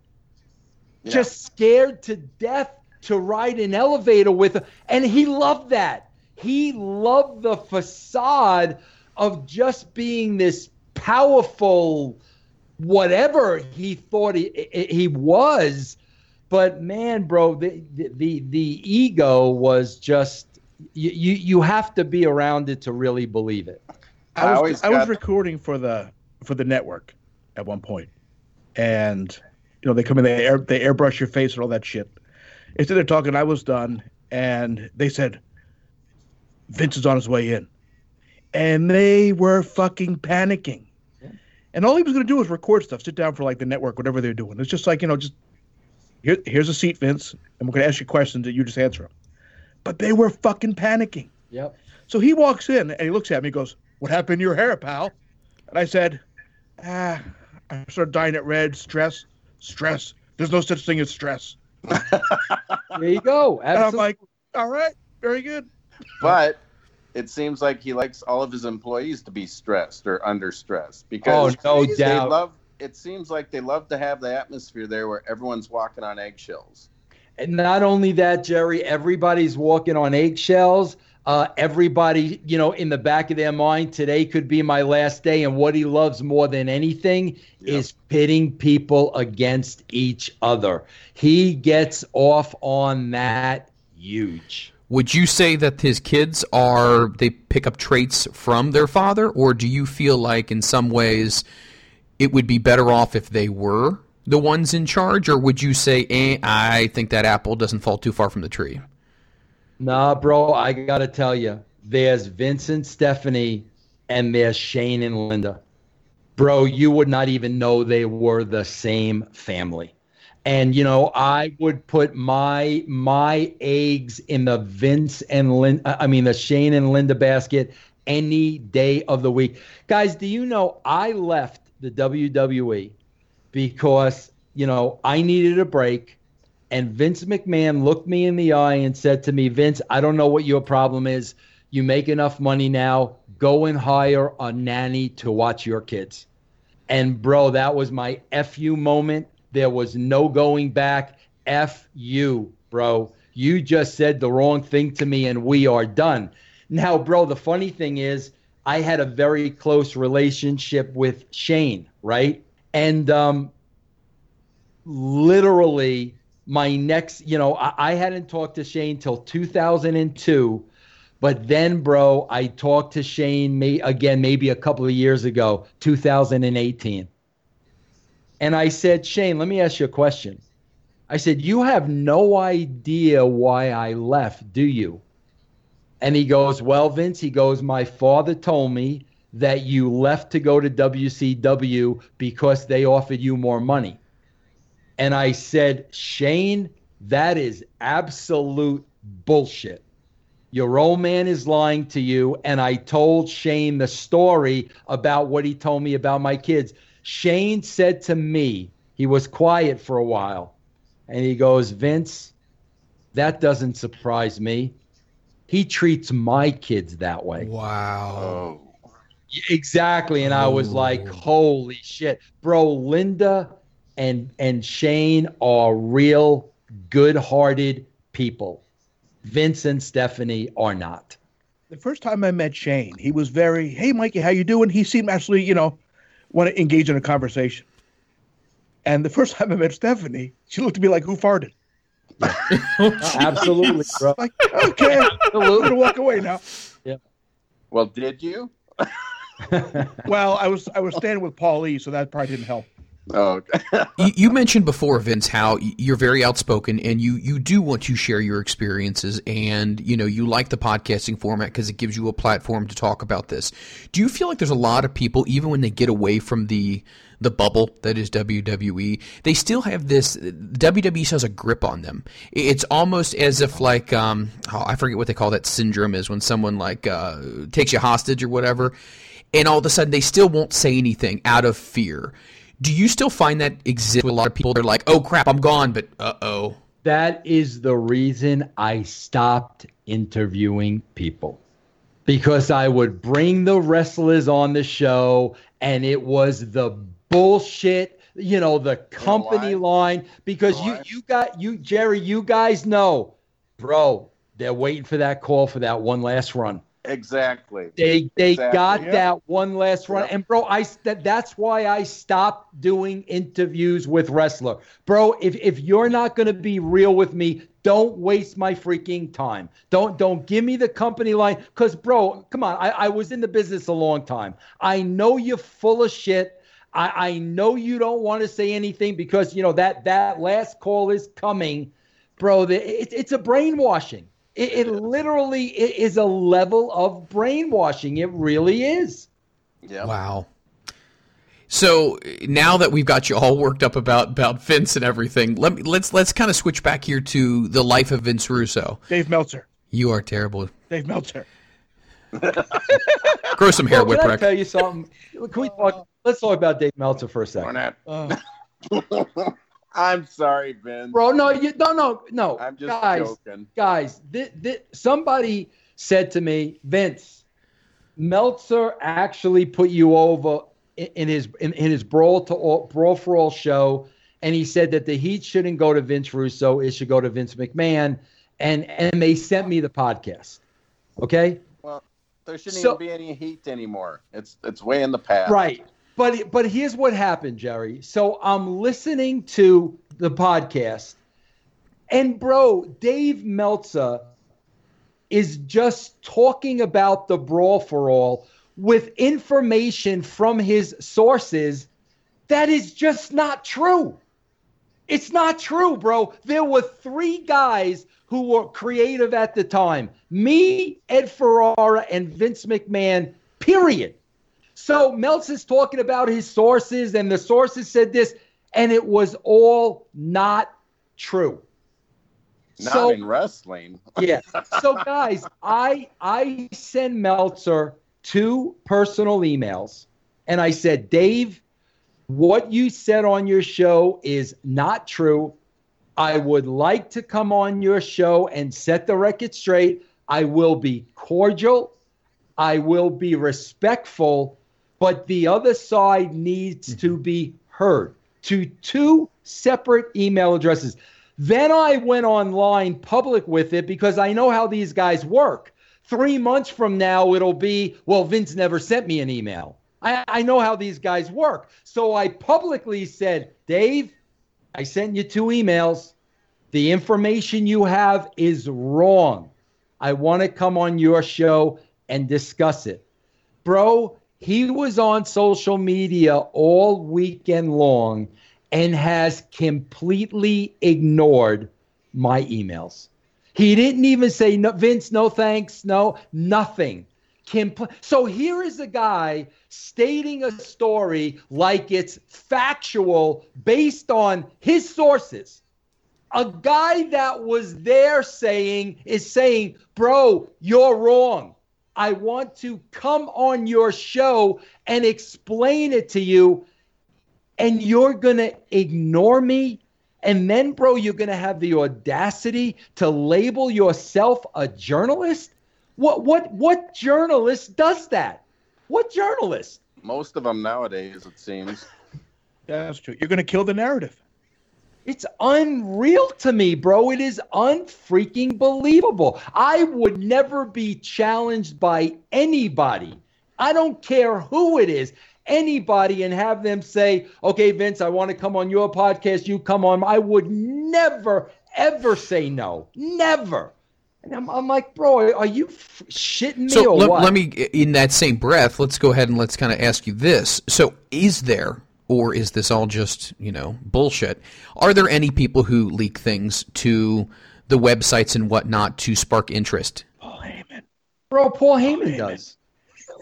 Yeah. just scared to death to ride an elevator with. And he loved that. He loved the facade of just being this powerful, whatever he thought he, he he was. But man, bro, the the the, the ego was just you, you you have to be around it to really believe it. I I was, always I was recording for the for the network at one point, and you know they come in, they air they airbrush your face and all that shit. Instead they're talking, I was done, and they said, "Vince is on his way in," and they were fucking panicking. And all he was going to do was record stuff, sit down for like the network, whatever they're doing. It's just like you know, just here, here's a seat, Vince, and we're going to ask you questions that you just answer them. But they were fucking panicking. Yep. So he walks in and he looks at me. He goes, "What happened to your hair, pal?" And I said, "Ah, I started dyeing it red. Stress, stress. There's no such thing as stress." There you go. And I'm like, "All right, very good." but it seems like he likes all of his employees to be stressed or under stress because Oh, no they doubt. love it seems like they love to have the atmosphere there where everyone's walking on eggshells And not only that, Jerry, everybody's walking on eggshells. Uh, everybody, you know, in the back of their mind, today could be my last day. And what he loves more than anything is pitting people against each other. He gets off on that huge. Would you say that his kids are they pick up traits from their father, or do you feel like in some ways it would be better off if they were the ones in charge, or would you say, eh, I think that apple doesn't fall too far from the tree? Nah, bro, I got to tell you, there's Vincent, Stephanie, and there's Shane and Linda. Bro, you would not even know they were the same family. And you know, I would put my my eggs in the Vince and Lin I mean the Shane and Linda basket any day of the week. Guys, do you know I left the WWE because, you know, I needed a break and Vince McMahon looked me in the eye and said to me, Vince, I don't know what your problem is. You make enough money now. Go and hire a nanny to watch your kids. And bro, that was my FU moment. There was no going back. F you, bro. You just said the wrong thing to me and we are done. Now, bro, the funny thing is, I had a very close relationship with Shane, right? And um, literally, my next, you know, I, I hadn't talked to Shane till 2002. But then, bro, I talked to Shane may, again, maybe a couple of years ago, 2018. And I said, Shane, let me ask you a question. I said, You have no idea why I left, do you? And he goes, Well, Vince, he goes, My father told me that you left to go to WCW because they offered you more money. And I said, Shane, that is absolute bullshit. Your old man is lying to you. And I told Shane the story about what he told me about my kids. Shane said to me, he was quiet for a while, and he goes, Vince, that doesn't surprise me. He treats my kids that way. Wow. oh Exactly. And I was like, oh. holy shit. Bro, Linda and and Shane are real good-hearted people. Vince and Stephanie are not. The first time I met Shane, he was very, "Hey, Mikey, how you doing?" He seemed actually, you know, want to engage in a conversation. And the first time I met Stephanie, she looked at me like, "Who farted?" Oh, Absolutely, bro. Like, okay, I'm gonna walk away now. Yeah. well did you Well, I was I was standing with Paul E, so that probably didn't help. Oh you, you mentioned before, Vince, how you're very outspoken and you you do want to share your experiences, and you know you like the podcasting format because it gives you a platform to talk about this. Do you feel like there's a lot of people, even when they get away from the the bubble that is WWE, they still have this WWE has a grip on them. It's almost as if like um oh, I forget what they call that syndrome is when someone like uh, takes you hostage or whatever, and all of a sudden they still won't say anything out of fear. Do you still find that exists with a lot of people? They're like, "Oh crap, I'm gone," but uh oh. That is the reason I stopped interviewing people. because I would bring the wrestlers on the show and it was the bullshit, you know, the company line because you you got you Jerry, you guys know, bro, they're waiting for that call for that one last run. Exactly. They they Exactly. got Yep. that one last run, Yep. and bro, I that, that's why I stopped doing interviews with wrestler, bro. If if you're not gonna be real with me, don't waste my freaking time. Don't don't give me the company line, cause bro, come on, I, I was in the business a long time. I know you're full of shit. I, I know you don't want to say anything because you know that that last call is coming, bro. The, it, it's a brainwashing. It, it literally i- is a level of brainwashing. It really is. Yeah. Wow. So now that we've got you all worked up about about Vince and everything, let me let's let's kind of switch back here to the life of Vince Russo. Dave Meltzer. You are terrible. Dave Meltzer. Grow some hair, Well, can I tell you something? Can we talk? Let's talk about Dave Meltzer for a second, Barnett. Uh, I'm sorry, Vince. bro. No, you no no no. I'm just guys, joking. guys. Th- th- somebody said to me, Vince, Meltzer actually put you over in, in his in, in his brawl to all, brawl for all show, and he said that the heat shouldn't go to Vince Russo, it should go to Vince McMahon, and and they sent me the podcast. Okay, Well, there shouldn't So- even be any heat anymore. It's it's way in the past. Right. But but here's what happened, Jerry. So I'm listening to the podcast, and bro, Dave Meltzer is just talking about the brawl for all with information from his sources that is just not true. It's not true, bro. There were three guys who were creative at the time me, Ed Ferrara, and Vince McMahon, period. So Meltzer's talking about his sources, and the sources said this, and it was all not true. Not so, in wrestling. yeah. So guys, I I send Meltzer two personal emails and I said, "Dave, what you said on your show is not true. I would like to come on your show and set the record straight. I will be cordial. I will be respectful, but the other side needs to mm-hmm. be heard." To two separate email addresses. Then I went online public with it because I know how these guys work. Three months from now, it'll be, well, Vince never sent me an email. I, I know how these guys work. So I publicly said, Dave, I sent you two emails. The information you have is wrong. I want to come on your show and discuss it. Bro, he was on social media all weekend long and has completely ignored my emails. He didn't even say, no, Vince, no thanks, no, nothing. Compl- so here is a guy stating a story like it's factual based on his sources. A guy that was there saying, is saying, bro, you're wrong. I want to come on your show and explain it to you and you're going to ignore me and then bro you're going to have the audacity to label yourself a journalist what what what journalist does that what journalist Most of them nowadays, it seems. yeah, that's true. You're going to kill the narrative. It's unreal to me bro it is unfreaking believable i would never be challenged by anybody i don't care who it is anybody and have them say, okay, Vince, I want to come on your podcast. You come on. I would never, ever say no. Never. And I'm, I'm like, bro, are you f- shitting me So or let, what? let me, in that same breath, let's go ahead and let's kind of ask you this. So, is there, or is this all just you know bullshit? Are there any people who leak things to the websites and whatnot to spark interest? Paul Heyman. bro, Paul Heyman does.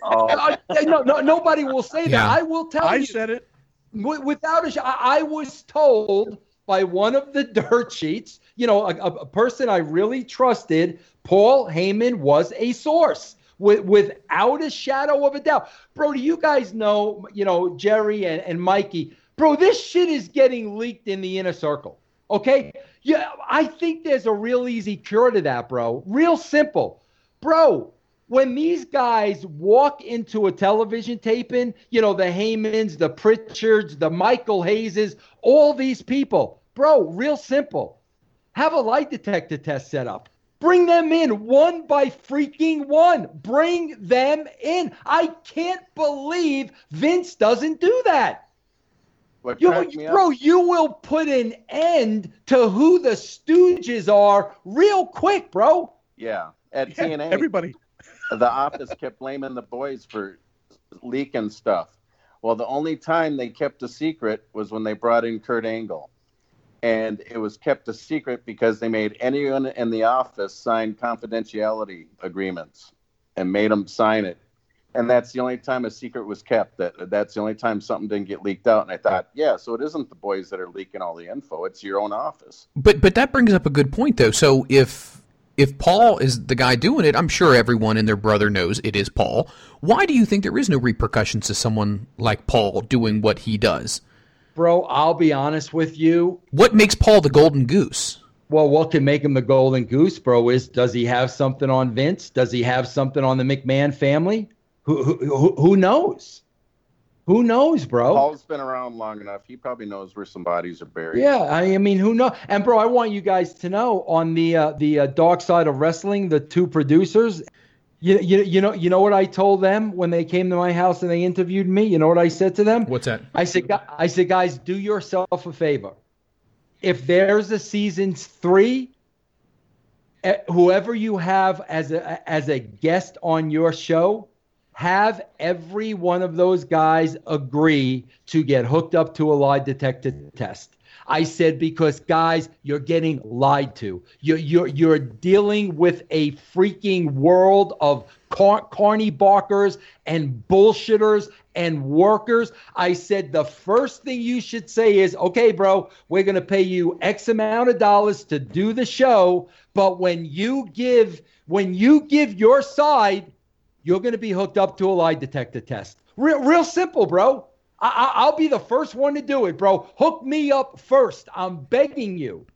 Oh, Uh, no, no, nobody will say that. Yeah. I will tell I you. said it. Wi- without a sh- I, I was told by one of the dirt sheets, you know, a, a, a person I really trusted, Paul Heyman was a source with, without a shadow of a doubt. Bro, do you guys know, you know, Jerry and, and Mikey, bro, this shit is getting leaked in the inner circle. Okay? Yeah, I think there's a real easy cure to that, bro. Real simple. Bro, when these guys walk into a television taping, you know, the Heymans, the Pritchards, the Michael Hayeses, all these people, bro, real simple. Have a lie detector test set up. Bring them in one by freaking one. Bring them in. I can't believe Vince doesn't do that. You, cracked me up- bro, you will put an end to who the Stooges are real quick, bro. Yeah, at Yeah, TNA, everybody. the office kept blaming the boys for leaking stuff. Well, the only time they kept a secret was when they brought in Kurt Angle. And it was kept a secret because they made anyone in the office sign confidentiality agreements and made them sign it. And that's the only time a secret was kept. That that's the only time something didn't get leaked out. And I thought, yeah, so it isn't the boys that are leaking all the info; it's your own office. But but that brings up a good point though. So if if Paul is the guy doing it, I'm sure everyone and their brother knows it is Paul. Why do you think there is no repercussions to someone like Paul doing what he does? Bro, I'll be honest with you. What makes Paul the golden goose? Well, what can make him the golden goose, bro, is does he have something on Vince? Does he have something on the McMahon family? Who who who, who knows? Who knows, bro? Paul's been around long enough; he probably knows where some bodies are buried. Yeah, I mean, who knows? And bro, I want you guys to know on the uh, the uh, dark side of wrestling, the two producers. You, you, you know you know what I told them when they came to my house and they interviewed me. You know what I said to them? What's that? I said, I said, guys, do yourself a favor. If there's a season three, eh, whoever you have as a as a guest on your show, have every one of those guys agree to get hooked up to a lie detector test. I said because guys, you're getting lied to. You're you're you're dealing with a freaking world of car- carny barkers and bullshitters and workers. I said the first thing you should say is, okay, bro, we're gonna pay you X amount of dollars to do the show, but when you give when you give your side, you're going to be hooked up to a lie detector test. Real, real simple, bro. I, I, I'll be the first one to do it, bro. Hook me up first. I'm begging you.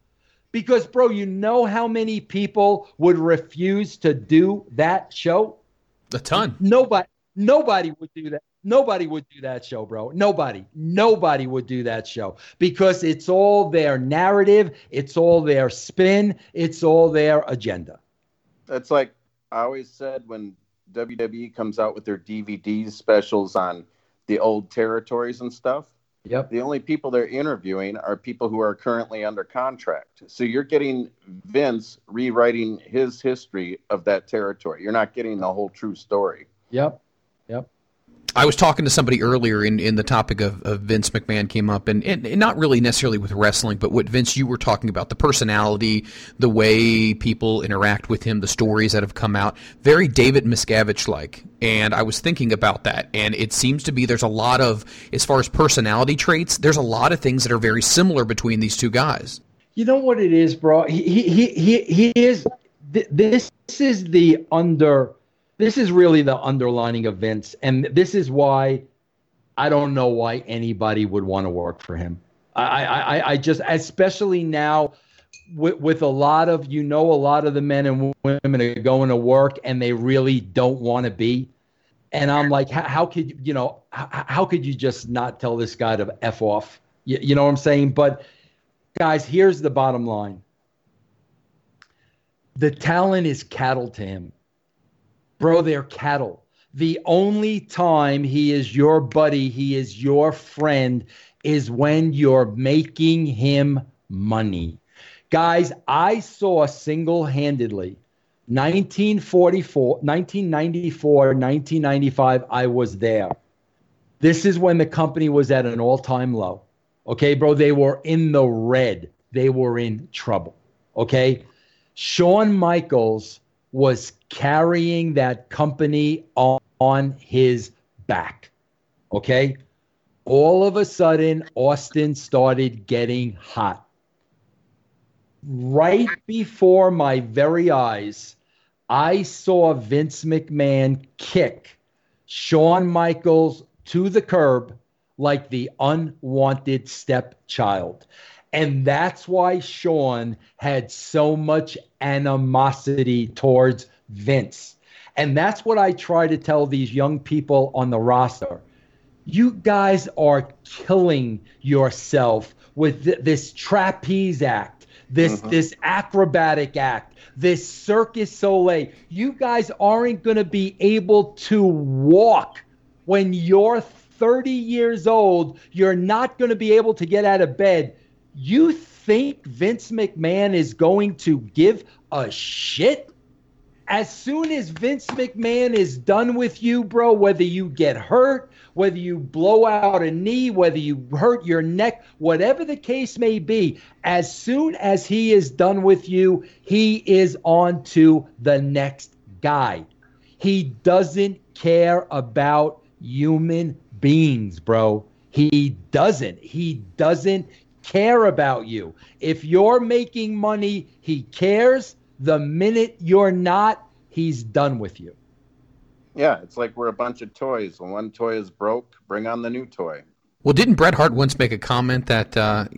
Because, bro, you know how many people would refuse to do that show? A ton. Nobody, nobody would do that. Nobody would do that show, bro. Nobody, nobody would do that show because it's all their narrative, it's all their spin, it's all their agenda. That's like I always said when WWE comes out with their DVD specials on the old territories and stuff. Yep. The only people they're interviewing are people who are currently under contract. So you're getting Vince rewriting his history of that territory. You're not getting the whole true story. Yep. Yep. I was talking to somebody earlier, and in the topic of, of Vince McMahon came up, and, and, and not really necessarily with wrestling, but what Vince you were talking about the personality, the way people interact with him, the stories that have come out, very David Miscavige like. And I was thinking about that, and it seems to be there's a lot of, as far as personality traits, there's a lot of things that are very similar between these two guys. You know what it is, bro? He he he he is th- this is the under this is really the underlining events, and this is why I don't know why anybody would want to work for him. I I I just especially now with, with a lot of you know a lot of the men and women are going to work and they really don't want to be and I'm like how, how could you know how, how could you just not tell this guy to f off you, you know what I'm saying but guys, here's the bottom line. The talent is cattle to him. Bro, they're cattle. The only time he is your buddy, he is your friend, is when you're making him money. Guys, I saw single handedly 1944, 1994, 1995, I was there. This is when the company was at an all time low. Okay, bro, they were in the red. They were in trouble. Okay. Shawn Michaels was carrying that company on, on his back. Okay. All of a sudden, Austin started getting hot. Right before my very eyes, I saw Vince McMahon kick Shawn Michaels to the curb like the unwanted stepchild. And that's why Shawn had so much animosity towards Vince. And that's what I try to tell these young people on the roster. You guys are killing yourself with th- this trapeze act, this mm-hmm. this acrobatic act, this circus soleil. You guys aren't going to be able to walk when you're 30 years old. You're not going to be able to get out of bed. You think Vince McMahon is going to give a shit? As soon as Vince McMahon is done with you, bro, whether you get hurt, whether you blow out a knee, whether you hurt your neck, whatever the case may be, as soon as he is done with you, he is on to the next guy. He doesn't care about human beings, bro. He doesn't. He doesn't care about you. If you're making money, he cares. The minute you're not, he's done with you. Yeah, it's like we're a bunch of toys. When one toy is broke, bring on the new toy. Well, didn't Bret Hart once make a comment that uh,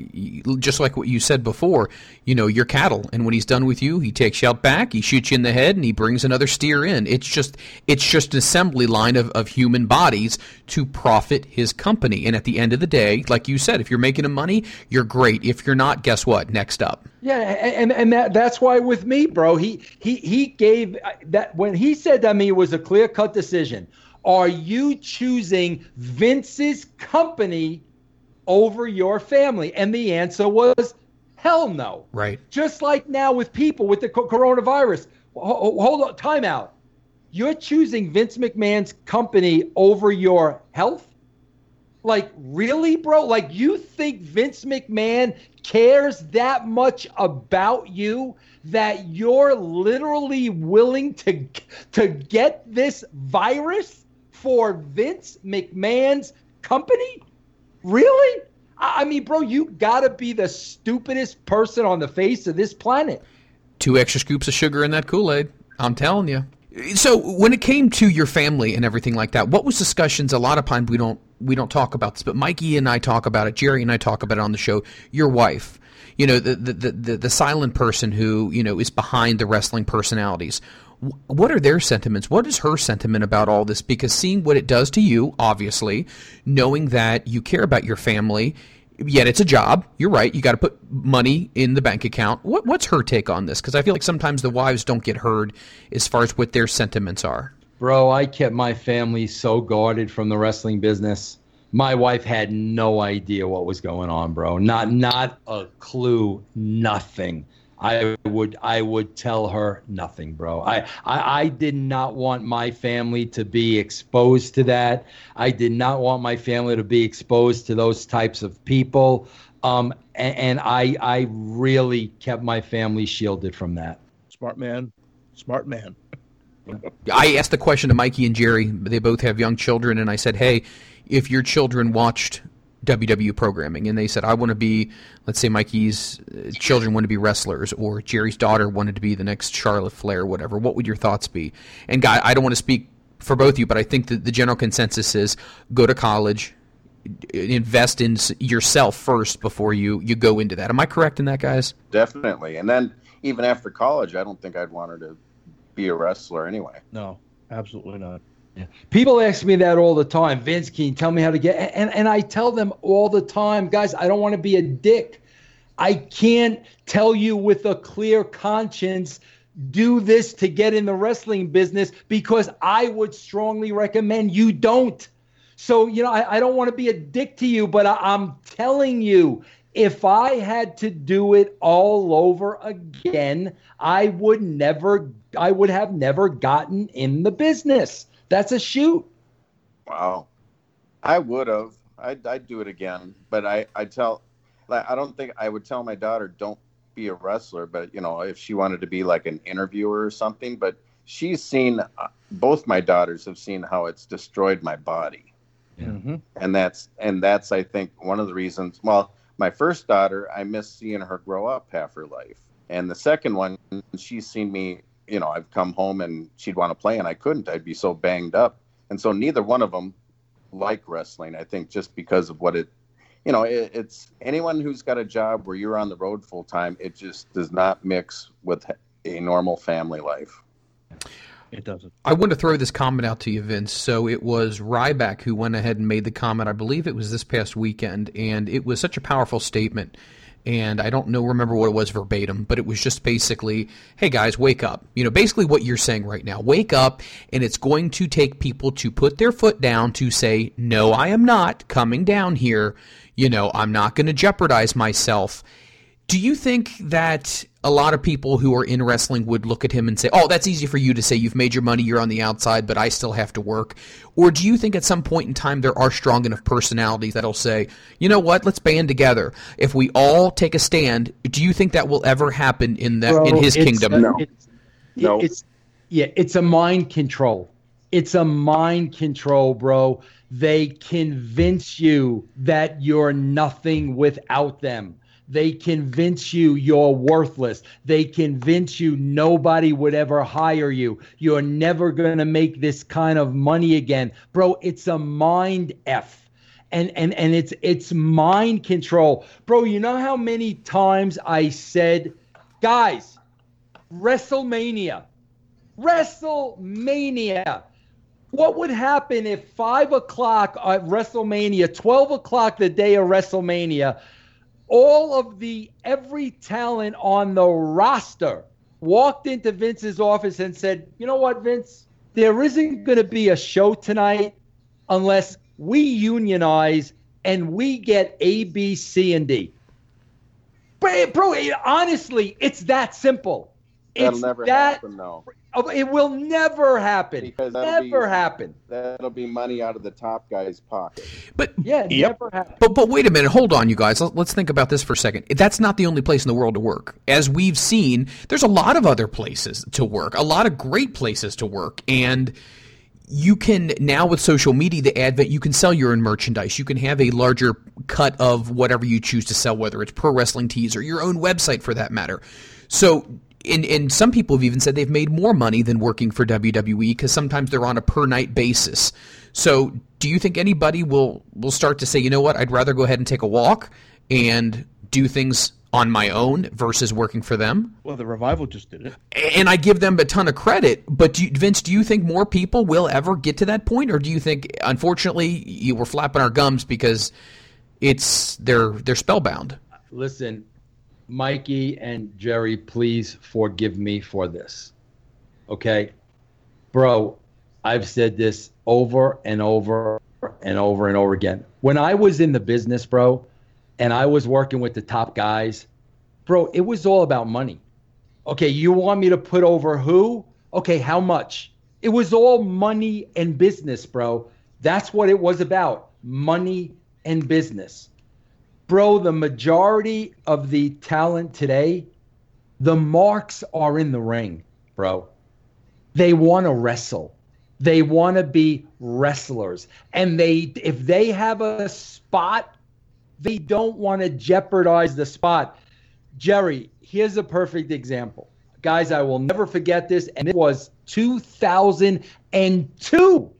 just like what you said before, you know, you're cattle, and when he's done with you, he takes you out back, he shoots you in the head, and he brings another steer in. It's just it's just an assembly line of, of human bodies to profit his company. And at the end of the day, like you said, if you're making him money, you're great. If you're not, guess what? Next up. Yeah, and and that that's why with me, bro, he he he gave that when he said that to me it was a clear cut decision. Are you choosing Vince's company over your family? And the answer was hell no. Right. Just like now with people with the coronavirus. Ho- ho- Hold on, time out. You're choosing Vince McMahon's company over your health? Like, really, bro? Like, you think Vince McMahon cares that much about you that you're literally willing to to get this virus for Vince McMahon's company? Really? I mean, bro, you gotta be the stupidest person on the face of this planet. two extra scoops of sugar in that Kool-Aid. I'm telling you. So when it came to your family and everything like that, what was discussions? A lot of times we don't we don't talk about this, but Mikey and I talk about it. Jerry and I talk about it on the show. Your wife, you know, the the, the, the silent person who you know is behind the wrestling personalities. Wh- What are their sentiments? What is her sentiment about all this? Because seeing what it does to you, obviously, knowing that you care about your family, yet it's a job. You're right. You got to put money in the bank account. What, what's her take on this? Because I feel like sometimes the wives don't get heard as far as what their sentiments are. Bro, I kept my family so guarded from the wrestling business. My wife had no idea what was going on, bro. Not not a clue, nothing. I would I would tell her nothing, bro. I, I I did not want my family to be exposed to that. I did not want my family to be exposed to those types of people. Um, and, and I I really kept my family shielded from that. Smart man. Smart man. I asked the question to Mikey and Jerry. They both have young children, and I said, "Hey, if your children watched WW programming, and they said I want to be, let's say Mikey's uh, children want to be wrestlers, or Jerry's daughter wanted to be the next Charlotte Flair, whatever, what would your thoughts be?" And guy, I don't want to speak for both of you, but I think that the general consensus is go to college, invest in yourself first before you you go into that. Am I correct in that, guys? Definitely. And then even after college, I don't think I'd want her to be a wrestler anyway. No, absolutely not. People ask me that all the time. Vince, can you tell me how to get? And and I tell them all the time, guys. I don't want to be a dick. I can't tell you with a clear conscience. Do this to get in the wrestling business because I would strongly recommend you don't. So, you know, I, I don't want to be a dick to you, but I, I'm telling you, if I had to do it all over again, I would never, I would have never gotten in the business. That's a shoot. Wow. I would have. I'd, I'd do it again. But I, I tell, like, I don't think I would tell my daughter, don't be a wrestler. But, you know, if she wanted to be like an interviewer or something, but she's seen, uh, both my daughters have seen how it's destroyed my body. Mm-hmm. and that's and that's I think one of the reasons. Well, my first daughter, I miss seeing her grow up half her life, and the second one, she's seen me. You know, I've come home and she'd want to play, and I couldn't. I'd be so banged up, and so neither one of them like wrestling. I think just because of what it, you know, it, it's anyone who's got a job where you're on the road full time. It just does not mix with a normal family life. It doesn't. I want to throw this comment out to you, Vince. So it was Ryback who went ahead and made the comment. I believe it was this past weekend, and it was such a powerful statement. And I don't know, remember what it was verbatim, but it was just basically, "Hey guys, wake up!" You know, basically what you're saying right now. Wake up, and it's going to take people to put their foot down to say, "No, I am not coming down here." You know, I'm not going to jeopardize myself. Do you think that a lot of people who are in wrestling would look at him and say, "Oh, that's easy for you to say. You've made your money. You're on the outside, but I still have to work." Or do you think at some point in time there are strong enough personalities that'll say, "You know what? Let's band together. If we all take a stand." Do you think that will ever happen in that in his it's kingdom? a- No. It's, No. it's yeah, it's a mind control. It's a mind control, bro. They convince you that you're nothing without them. They convince you you're worthless. They convince you nobody would ever hire you. You're never going to make this kind of money again. Bro, it's a mind F and and and it's it's mind control bro you know how many times i said guys wrestlemania wrestlemania what would happen if five o'clock at wrestlemania 12 o'clock the day of wrestlemania all of the every talent on the roster walked into vince's office and said you know what vince there isn't going to be a show tonight unless we unionize and we get A, B, C, and D. But bro honestly, it's that simple. That'll It's never that. happen, though. Oh, It will never happen. Because that'll Never be- happen. That'll be money out of the top guy's pocket. But Yeah, Yep. never happen. But but wait a minute, hold on, you guys. Let's think about this for a second. That's not the only place in the world to work. As we've seen, there's a lot of other places to work, a lot of great places to work, and you can now with social media, the advent, you can sell your own merchandise. You can have a larger cut of whatever you choose to sell, whether it's pro wrestling tees or your own website for that matter. So. And, and some people have even said they've made more money than working for WWE because sometimes they're on a per night basis. So, do you think anybody will will start to say, you know what, I'd rather go ahead and take a walk and do things on my own versus working for them? Well, the revival just did it. And I give them a ton of credit, but do you, Vince, do you think more people will ever get to that point, or do you think, unfortunately, you were flapping our gums because it's they're they're spellbound? Listen, Mikey and Jerry, please forgive me for this. Okay? Bro, I've said this over and over and over and over again. When I was in the business, bro, and I was working with the top guys, bro, it was all about money. Okay, you want me to put over who? Okay, how much? It was all money and business, bro. That's what it was about money and business. Bro, the majority of the talent today, the marks are in the ring, bro. They want to wrestle. They want to be wrestlers. And they if they have a spot, they don't want to jeopardize the spot. Jerry, here's a perfect example. Guys, I will never forget this. And it was 2002,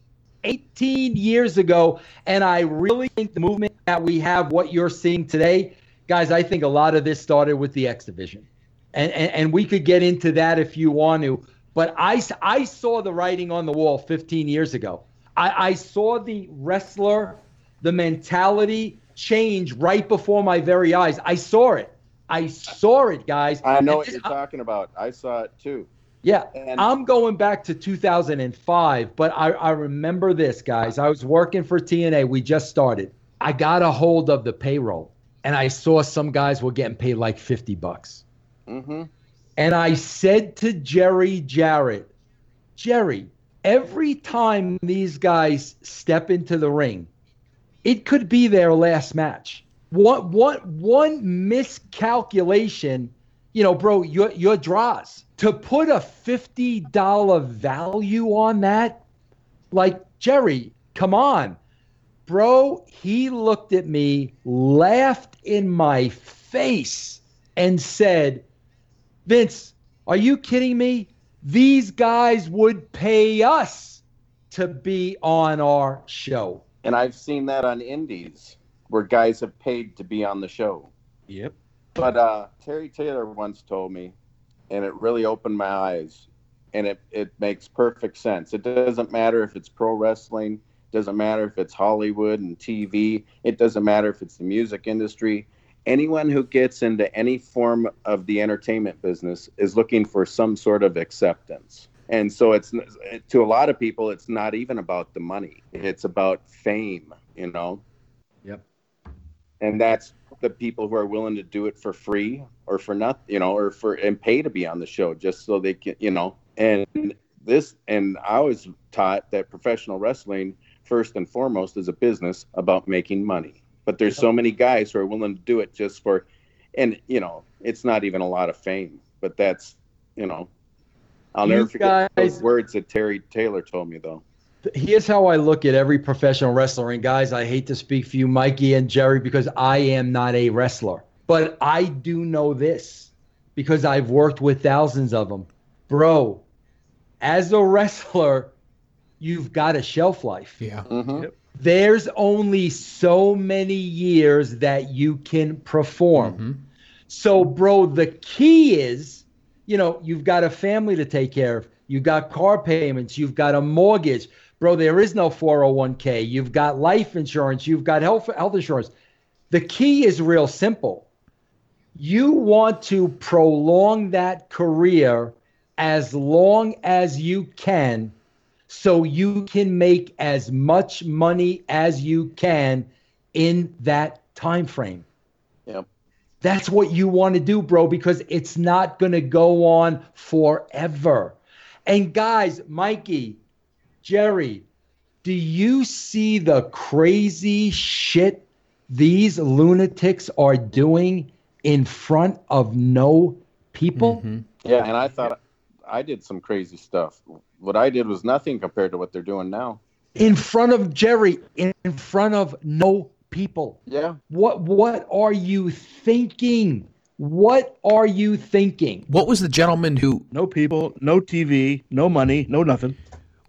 18 years ago. And I really think the movement that we have, what you're seeing today, guys, I think a lot of this started with the X Division. And, and, and we could get into that if you want to. But I, I saw the writing on the wall 15 years ago. I, I saw the wrestler, the mentality change right before my very eyes. I saw it. I saw it, guys. I know And what this- you're talking about. I saw it too. Yeah, And- I'm going back to 2005, but I, I remember this, guys. I was working for TNA. We just started. I got a hold of the payroll, and I saw some guys were getting paid like 50 bucks. Mm-hmm. And I said to Jerry Jarrett, Jerry, every time these guys step into the ring, it could be their last match. One, one, one miscalculation, you know, bro, your, your draws. To put a $50 value on that, like, Jerry, come on. Bro, he looked at me, laughed in my face, and said, Vince, are you kidding me? These guys would pay us to be on our show. And I've seen that on indies where guys have paid to be on the show. Yep. But uh, Terry Taylor once told me, and it really opened my eyes. and it, it makes perfect sense. It doesn't matter if it's pro wrestling, doesn't matter if it's Hollywood and TV, it doesn't matter if it's the music industry. Anyone who gets into any form of the entertainment business is looking for some sort of acceptance. And so it's to a lot of people, it's not even about the money. It's about fame, you know? Yep. And that's the people who are willing to do it for free or for nothing, you know, or for and pay to be on the show just so they can, you know. And this, and I was taught that professional wrestling, first and foremost, is a business about making money. But there's so many guys who are willing to do it just for, and you know, it's not even a lot of fame, but that's, you know, I'll never forget guys- those words that Terry Taylor told me though. Here's how I look at every professional wrestler. And guys, I hate to speak for you, Mikey and Jerry, because I am not a wrestler. But I do know this because I've worked with thousands of them. Bro, as a wrestler, you've got a shelf life. Yeah. hmm There's only so many years that you can perform. Mhm. So, bro, the key is, you know, you've got a family to take care of. You've got car payments. You've got a mortgage. Bro, there is no 401k. You've got life insurance. You've got health, health insurance. The key is real simple. You want to prolong that career as long as you can so you can make as much money as you can in that time frame. Yep. That's what you want to do, bro, because it's not going to go on forever. And guys, Mikey, Jerry, do you see the crazy shit these lunatics are doing in front of no people? Mm-hmm. Yeah, and I thought I did some crazy stuff. What I did was nothing compared to what they're doing now. In front of Jerry, in in front of no people. Yeah. What what are you thinking? What are you thinking? What was the gentleman who? No people, no TV, no money, no nothing.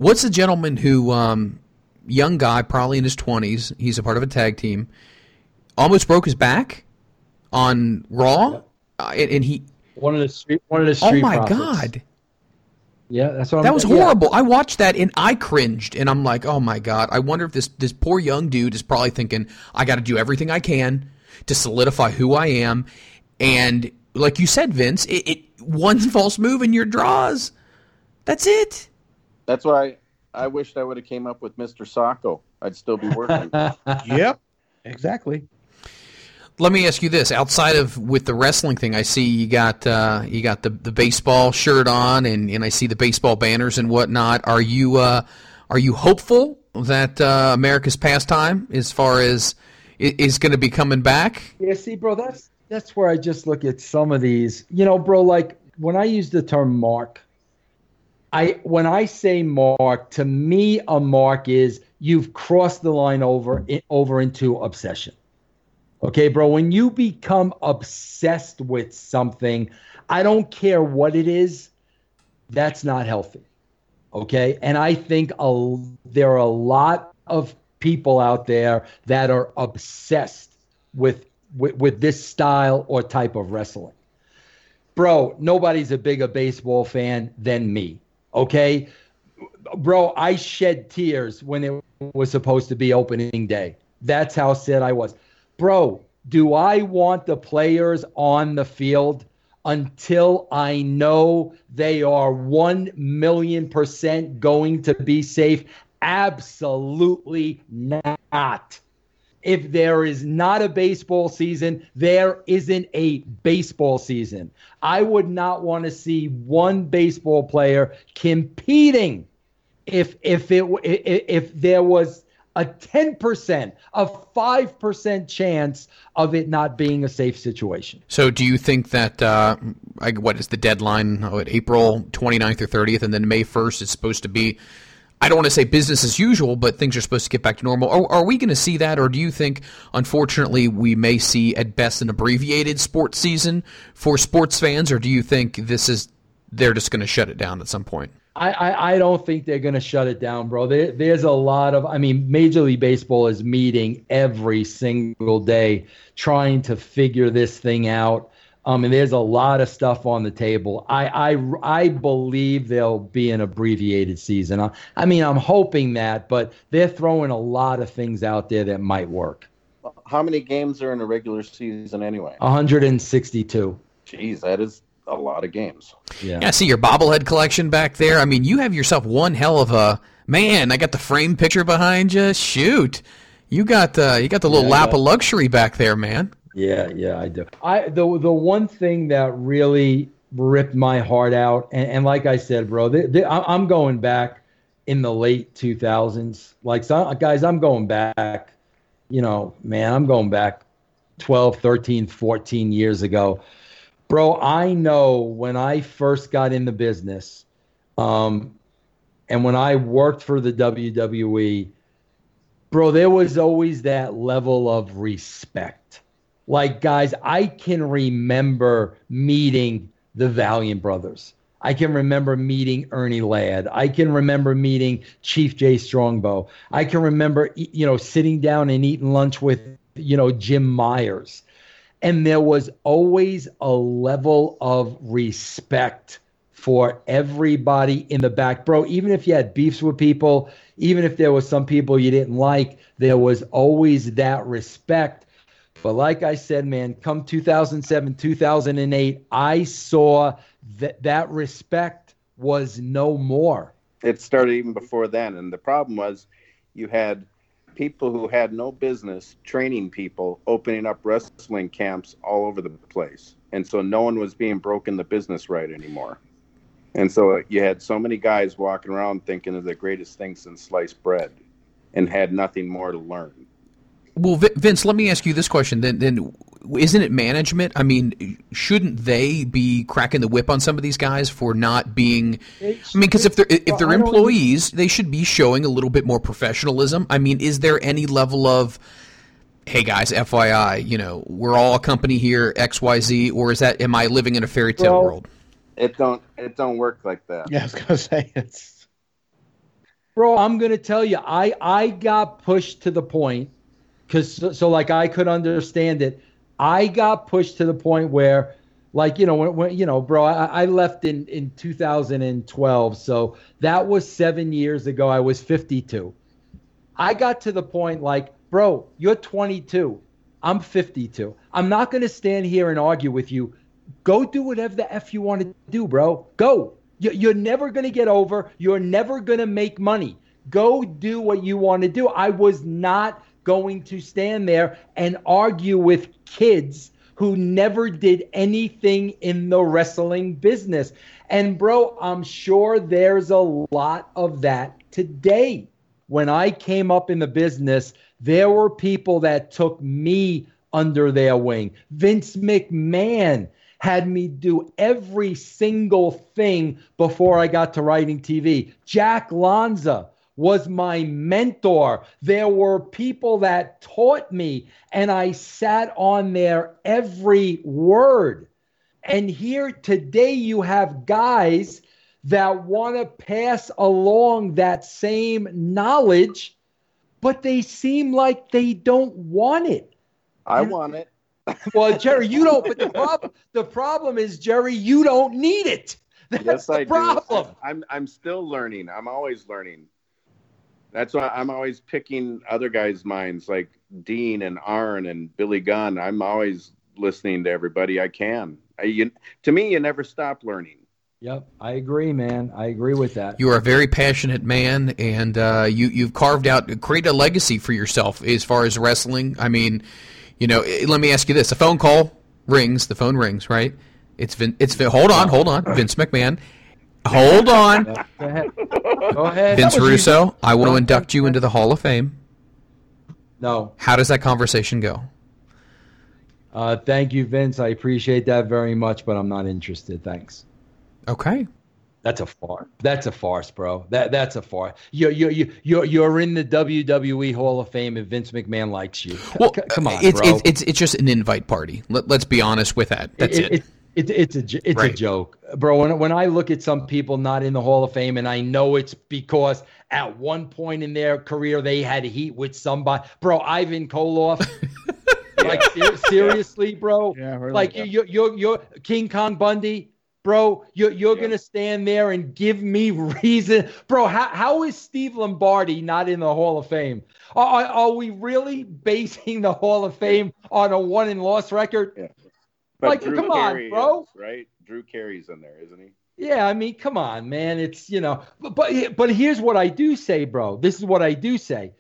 What's the gentleman who? Um, young guy, probably in his twenties. He's a part of a tag team. Almost broke his back on Raw, uh, and, and he. One of the street one of the street. Oh my profits. God, Yeah, that's what I'm that was yeah. horrible. I watched that and I cringed, and I'm like, oh my God. I wonder if this this poor young dude is probably thinking, I got to do everything I can to solidify who I am, and like you said, Vince, it, it one false move and your draws. That's it. That's why I wished I would have came up with Mr. Socko. I'd still be working. Yep. Exactly. Let me ask you this: outside of with the wrestling thing, I see you got uh, you got the, the baseball shirt on, and, and I see the baseball banners and whatnot. Are you uh, are you hopeful that uh, America's pastime, as far as i- is going to be coming back? Yeah, see, bro, that's that's where I just look at some of these. You know, bro, like when I use the term mark, I when I say mark, to me, a mark is you've crossed the line over over into obsession. Okay, bro, when you become obsessed with something, I don't care what it is, that's not healthy. Okay, and I think a, there are a lot of people out there that are obsessed with, with with this style or type of wrestling. Bro, nobody's a bigger baseball fan than me. Okay, bro, I shed tears when it was supposed to be opening day. That's how sad I was. Bro, do I want the players on the field until I know they are 1 million percent going to be safe? Absolutely not. If there is not a baseball season, there isn't a baseball season. I would not want to see one baseball player competing if if it if, if there was a 10%, a 5% chance of it not being a safe situation. So, do you think that uh, I, what is the deadline? Oh, at April 29th or 30th, and then May 1st is supposed to be. I don't want to say business as usual, but things are supposed to get back to normal. Are, are we going to see that, or do you think, unfortunately, we may see at best an abbreviated sports season for sports fans, or do you think this is they're just going to shut it down at some point? I, I, I don't think they're going to shut it down, bro. There, there's a lot of, I mean, Major League Baseball is meeting every single day trying to figure this thing out. Um, and there's a lot of stuff on the table. I I, I believe there'll be an abbreviated season. I, I mean, I'm hoping that, but they're throwing a lot of things out there that might work. How many games are in a regular season anyway? 162. Jeez, that is a lot of games. Yeah. Yeah, I see your bobblehead collection back there. I mean, you have yourself one hell of a man. I got the frame picture behind you. Shoot, you got uh, you got the little Yeah, lap got- of luxury back there, man. Yeah, yeah, I do. I the the one thing that really ripped my heart out, and, and like I said, bro, th th I- I'm going back in the late 2000s. Like, so, guys, I'm going back. You know, man, I'm going back 12, 13, 14 years ago. Bro, I know when I first got in the business, um, and when I worked for the WWE, bro, there was always that level of respect. Like, guys, I can remember meeting the Valiant Brothers. I can remember meeting Ernie Ladd. I can remember meeting Chief Jay Strongbow. I can remember, you know, sitting down and eating lunch with, you know, Jim Myers. And there was always a level of respect for everybody in the back. Bro, even if you had beefs with people, even if there was some people you didn't like, there was always that respect. But like I said, man, come 2007, 2008, I saw that that respect was no more. It started even before then, and the problem was you had people who had no business training people opening up wrestling camps all over the place, and so no one was being broken the business right anymore. And so you had so many guys walking around thinking of the greatest thing since sliced bread, and had nothing more to learn. Well, Vi- Vince, let me ask you this question. Then, then isn't it management? I mean, shouldn't they be cracking the whip on some of these guys for not being? I mean, because if they're if they're employees, they should be showing a little bit more professionalism. I mean, is there any level of Hey guys, FYI, you know, we're all a company here, XYZ, or is that am I living in a fairy tale Well, world? It don't it don't work like that. Yeah, I was gonna say it's Bro, I'm gonna tell you, I I got pushed to the point because so, so like I could understand it. I got pushed to the point where, like you know, when, when you know, bro, I, I left in in 2012, so that was seven years ago. I was 52. I got to the point like, bro, you're 22. I'm 52. I'm not gonna stand here and argue with you. Go do whatever the f you want to do, bro. Go. You- You're never to get over. You're never to make money. Go do what you want to do. I was not going to stand there and argue with kids who never did anything in the wrestling business. And, bro, I'm sure there's a lot of that today. When I came up in the business, there were people that took me under their wing. Vince McMahon had me do every single thing before I got to writing TV. Jack Lanza was my mentor. There were people that taught me, and I sat on their every word. And here today, you have guys that want to pass along that same knowledge, but they seem like they don't want it. I want it. Well, Jerry, you don't. But the problem, the problem is, Jerry, you don't need it. That's Yes, the I problem. do. I'm I'm still learning. I'm always learning. That's why I'm always picking other guys' minds, like Dean and Arn and Billy Gunn. I'm always listening to everybody I can. I, you, to me, you never stop learning. Yep, I agree, man. I agree with that. You are a very passionate man, and uh, you you've carved out, created a legacy for yourself as far as wrestling. I mean, you know, eh, let me ask you this: a phone call rings, the phone rings, right? It's Vin, it's Vin, hold on, hold on, Vince McMahon. Hold on, Go ahead. Go ahead. Vince That was Russo. I want to induct you into the Hall of Fame. No. How does that conversation go? Uh, thank you, Vince. I appreciate that very much, but I'm not interested. Thanks. Okay. That's a farce. That's a farce, bro. That that's a farce. You're you're you you're you're in the WWE Hall of Fame, and Vince McMahon likes you. Well, C- come on, it's, bro. it's it's it's just an invite party. Let, let's be honest with that. That's it. it, it, it's a j- it's Right. a joke, bro. When when I look at some people not in the Hall of Fame, and I know it's because at won point in their career they had heat with somebody, bro. Ivan Koloff. Like ser- seriously, bro. Yeah, really. Like you, you, you're, you're King Kong Bundy, bro. You're, you're Yeah. gonna stand there and give me reason, bro. How, how is Steve Lombardi not in the Hall of Fame? Are, are, are we really basing the Hall of Fame on a one and loss record? Yeah. But Like, Drew come on, bro. is, right? Drew Carey's in there, isn't he? Yeah, I mean, come on, man. It's you know, but but but here's what I do say, bro. This is what I do say.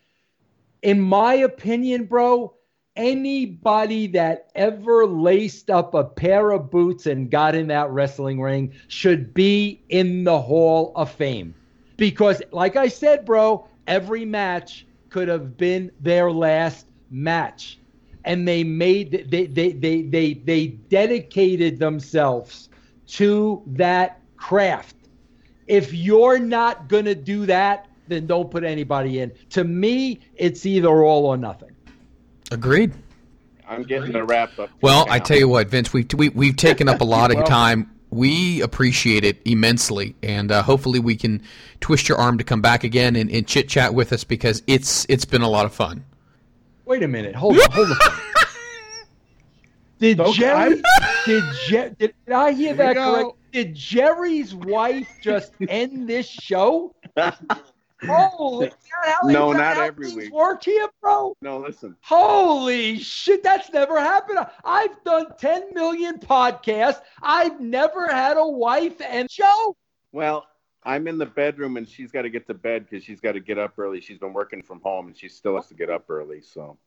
In my opinion, bro, anybody that ever laced up a pair of boots and got in that wrestling ring should be in the Hall of Fame. Because like I said, bro, every match could have been their last match. And they made they they they they they dedicated themselves to that craft. If you're not going to do that, then don't put anybody in. To me, it's either all or nothing. Agreed. I'm getting the wrap up. Well, I tell you what, Vince, we've we, we've taken up a lot of time. We appreciate it immensely, and uh, hopefully we can twist your arm to come back again and, and chit chat with us because it's it's been a lot of fun. Wait a minute. Hold on. Hold on. Did Okay. Jerry? Did, Je- did did I hear Here that correct? Did Jerry's wife just end this show? Holy cow! how- No, how not every things week. Work here, bro. no, listen. Holy shit, that's never happened. I've done 10 million podcasts. I've never had a wife and show. Well, I'm in the bedroom and she's got to get to bed because she's got to get up early. She's been working from home and she still has to get up early. So,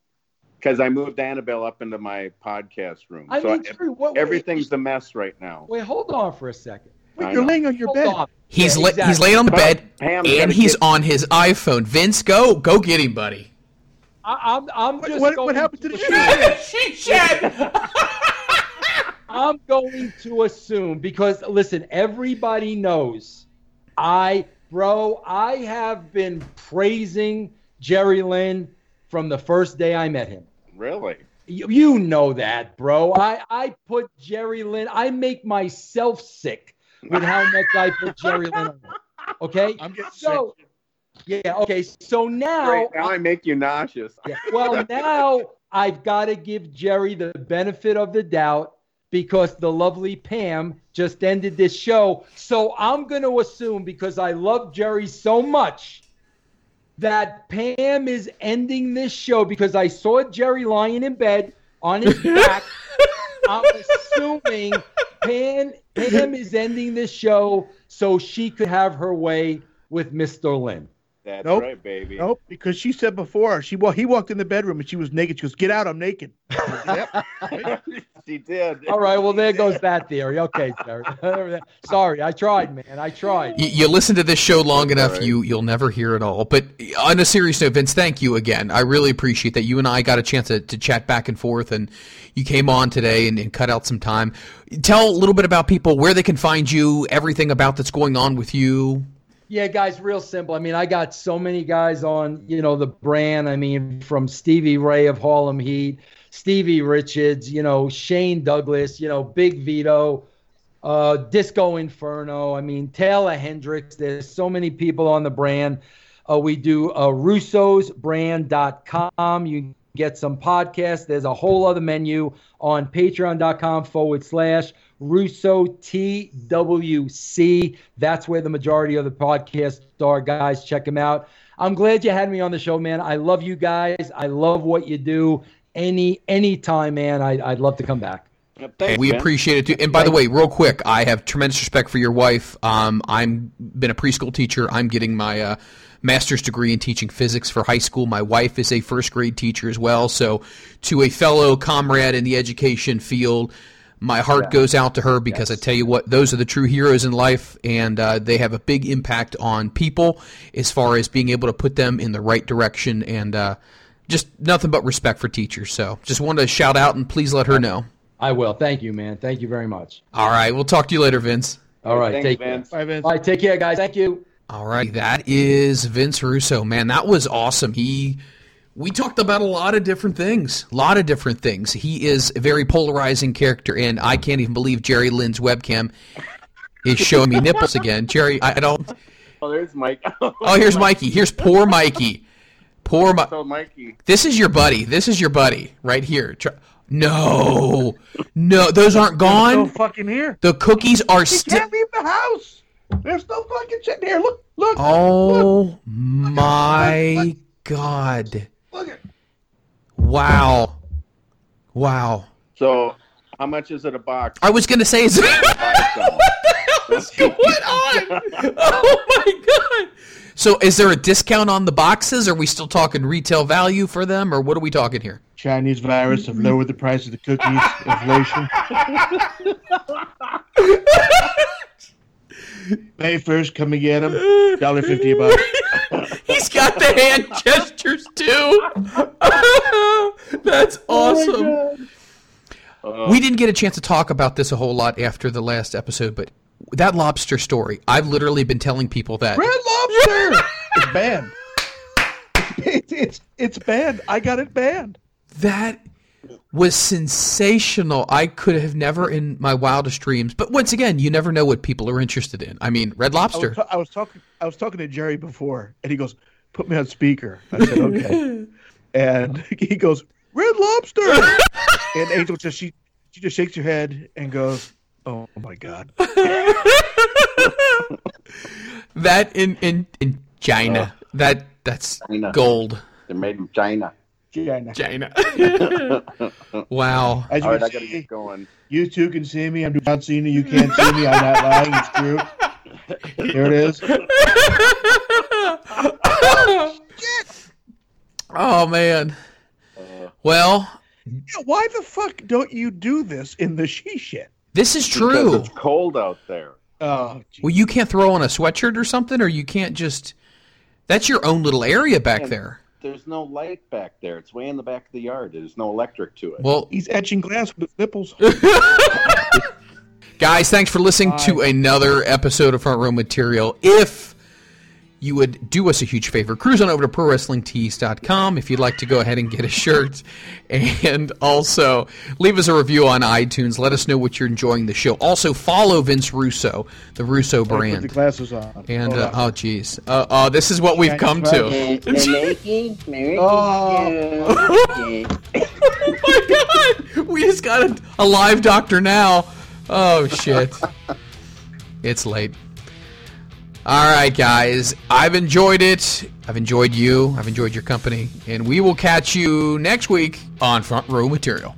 because I moved Annabelle up into my podcast room, I so mean, I- Jerry, what, everything's a mess right now. Wait, hold on for a second. Wait, you're laying on your Hold bed. on. He's Yeah, la- he's exactly. laying on the But, bed Pam, and he's get- on his iPhone. Vince, go go get him, buddy. I, I'm, I'm What, just what, going what happened to the assume- shit? I'm going to assume because listen, everybody knows I, bro, I have been praising Jerry Lynn from the first day I met him. Really? You, you know that, bro. I, I put Jerry Lynn, I make myself sick with how much I put Jerry Lynn on. Okay? I'm getting So, yeah, okay. So now, Great. Now I make you nauseous. yeah, well, now I've got to give Jerry the benefit of the doubt because the lovely Pam just ended this show. So I'm going to assume because I love Jerry so much that Pam is ending this show because I saw Jerry lying in bed on his back. I'm assuming Pam, Pam is ending this show so she could have her way with Mr. Lynn. That's Nope. right, baby. Nope, because she said before she well he walked in the bedroom and she was naked. She goes, "Get out, I'm naked." yep. she did. All right, well there goes that theory. Okay, Jerry. Sorry, I tried, man. I tried. You, you listen to this show long enough, right. you you'll never hear it all. But on a serious note, Vince, thank you again. I really appreciate that. You and I got a chance to, to chat back and forth, and you came on today and, and cut out some time. Tell a little bit about people where they can find you, everything about that's going on with you. Yeah, guys, real simple. I mean, I got so many guys on, you know, the brand. I mean, from Stevie Ray of Harlem Heat, Stevie Richards, you know, Shane Douglas, you know, Big Vito, uh, Disco Inferno. I mean, Taylor Hendricks. There's so many people on the brand. Uh, we do uh, russosbrand.com. You get some podcasts. There's a whole other menu on patreon.com forward slash Russo TWC. That's where the majority of the podcasts are, guys. Check them out. I'm glad you had me on the show, man. I love you guys. I love what you do. Any anytime, man. I, I'd love to come back. Thanks, we man. appreciate it too. And by the way, real quick, I have tremendous respect for your wife. Um, I'm been a preschool teacher. I'm getting my uh, master's degree in teaching physics for high school. My wife is a first grade teacher as well. So, to a fellow comrade in the education field, my heart goes out to her because I tell you what, those are the true heroes in life, and uh, they have a big impact on people as far as being able to put them in the right direction and. Uh, just nothing but respect for teachers. So just wanted to shout out and please let her know. I will. Thank you, man. Thank you very much. All right, we'll talk to you later, Vince. All right. Thanks, take Vince. care. Bye, Vince. All right. Take care, guys. Thank you. All right, that is Vince Russo. Man, that was awesome. He we talked about a lot of different things. A lot of different things. He is a very polarizing character, and I can't even believe Jerry Lynn's webcam is showing me nipples again. Jerry, I I don't. Oh, there's Mike. Oh, here's Mikey. Here's poor Mikey. Poor Mi- So Mikey, This is your buddy. This is your buddy right here. No, no, those aren't No gone. fucking here. The cookies are still. can't leave the house. There's no fucking shit here. Look, look, Oh my god! look at. Wow, wow. so how much is it a box? I was gonna say, is what's going on? Oh my god! So, is there a discount on the boxes? Are we still talking retail value for them, or what are we talking here? Chinese virus have lowered the price of the cookies. Inflation. May first, come and get them. Dollar fifty a box. He's got the hand gestures too. That's oh awesome. Uh, we didn't get a chance to talk about this a whole lot after the last episode, but that lobster story, I've literally been telling people that. Red Lobster. it's banned. It's, it's it's banned. I got it banned. That was sensational. I could have never in my wildest dreams. But once again, you never know what people are interested in. I mean, Red I Lobster. was, ta- I was talking. I was talking to Jerry before, and he goes, "Put me on speaker." I said, "Okay." and he goes, "Red Lobster." and Angel just she she just shakes her head and goes, "Oh my god." that in in in China. Oh. that that's China. gold. They're made in China. China. China. wow. As you All right, can I gotta see, get going. you two can see me. I'm not seeing you. You can't see me. I'm not lying. It's true. There it is. Oh man. Well, Yeah, why the fuck don't you do this in the she shit? this is Because true. it's cold out there. Oh, gee. Well, you can't throw on a sweatshirt or something, or you can't just. That's your own little area back And there. There's no light back there. It's way in the back of the yard. There's no electric to it. Well, he's etching glass with his nipples. guys, thanks for listening to another episode of Front Row Material. If you would do us a huge favor, cruise on over to ProWrestlingTees.com if you'd like to go ahead and get a shirt. And also, leave us a review on iTunes. Let us know what you're enjoying the show. Also, follow Vince Russo, the Russo Put the brand. glasses on. And, uh, on. oh, geez. Uh, uh, this is what we've come to. Oh. oh my god! We just got a, a live doctor now. Oh shit. it's late. Alright, guys. I've enjoyed it. I've enjoyed you. I've enjoyed your company. And we will catch you next week on Front Row Material.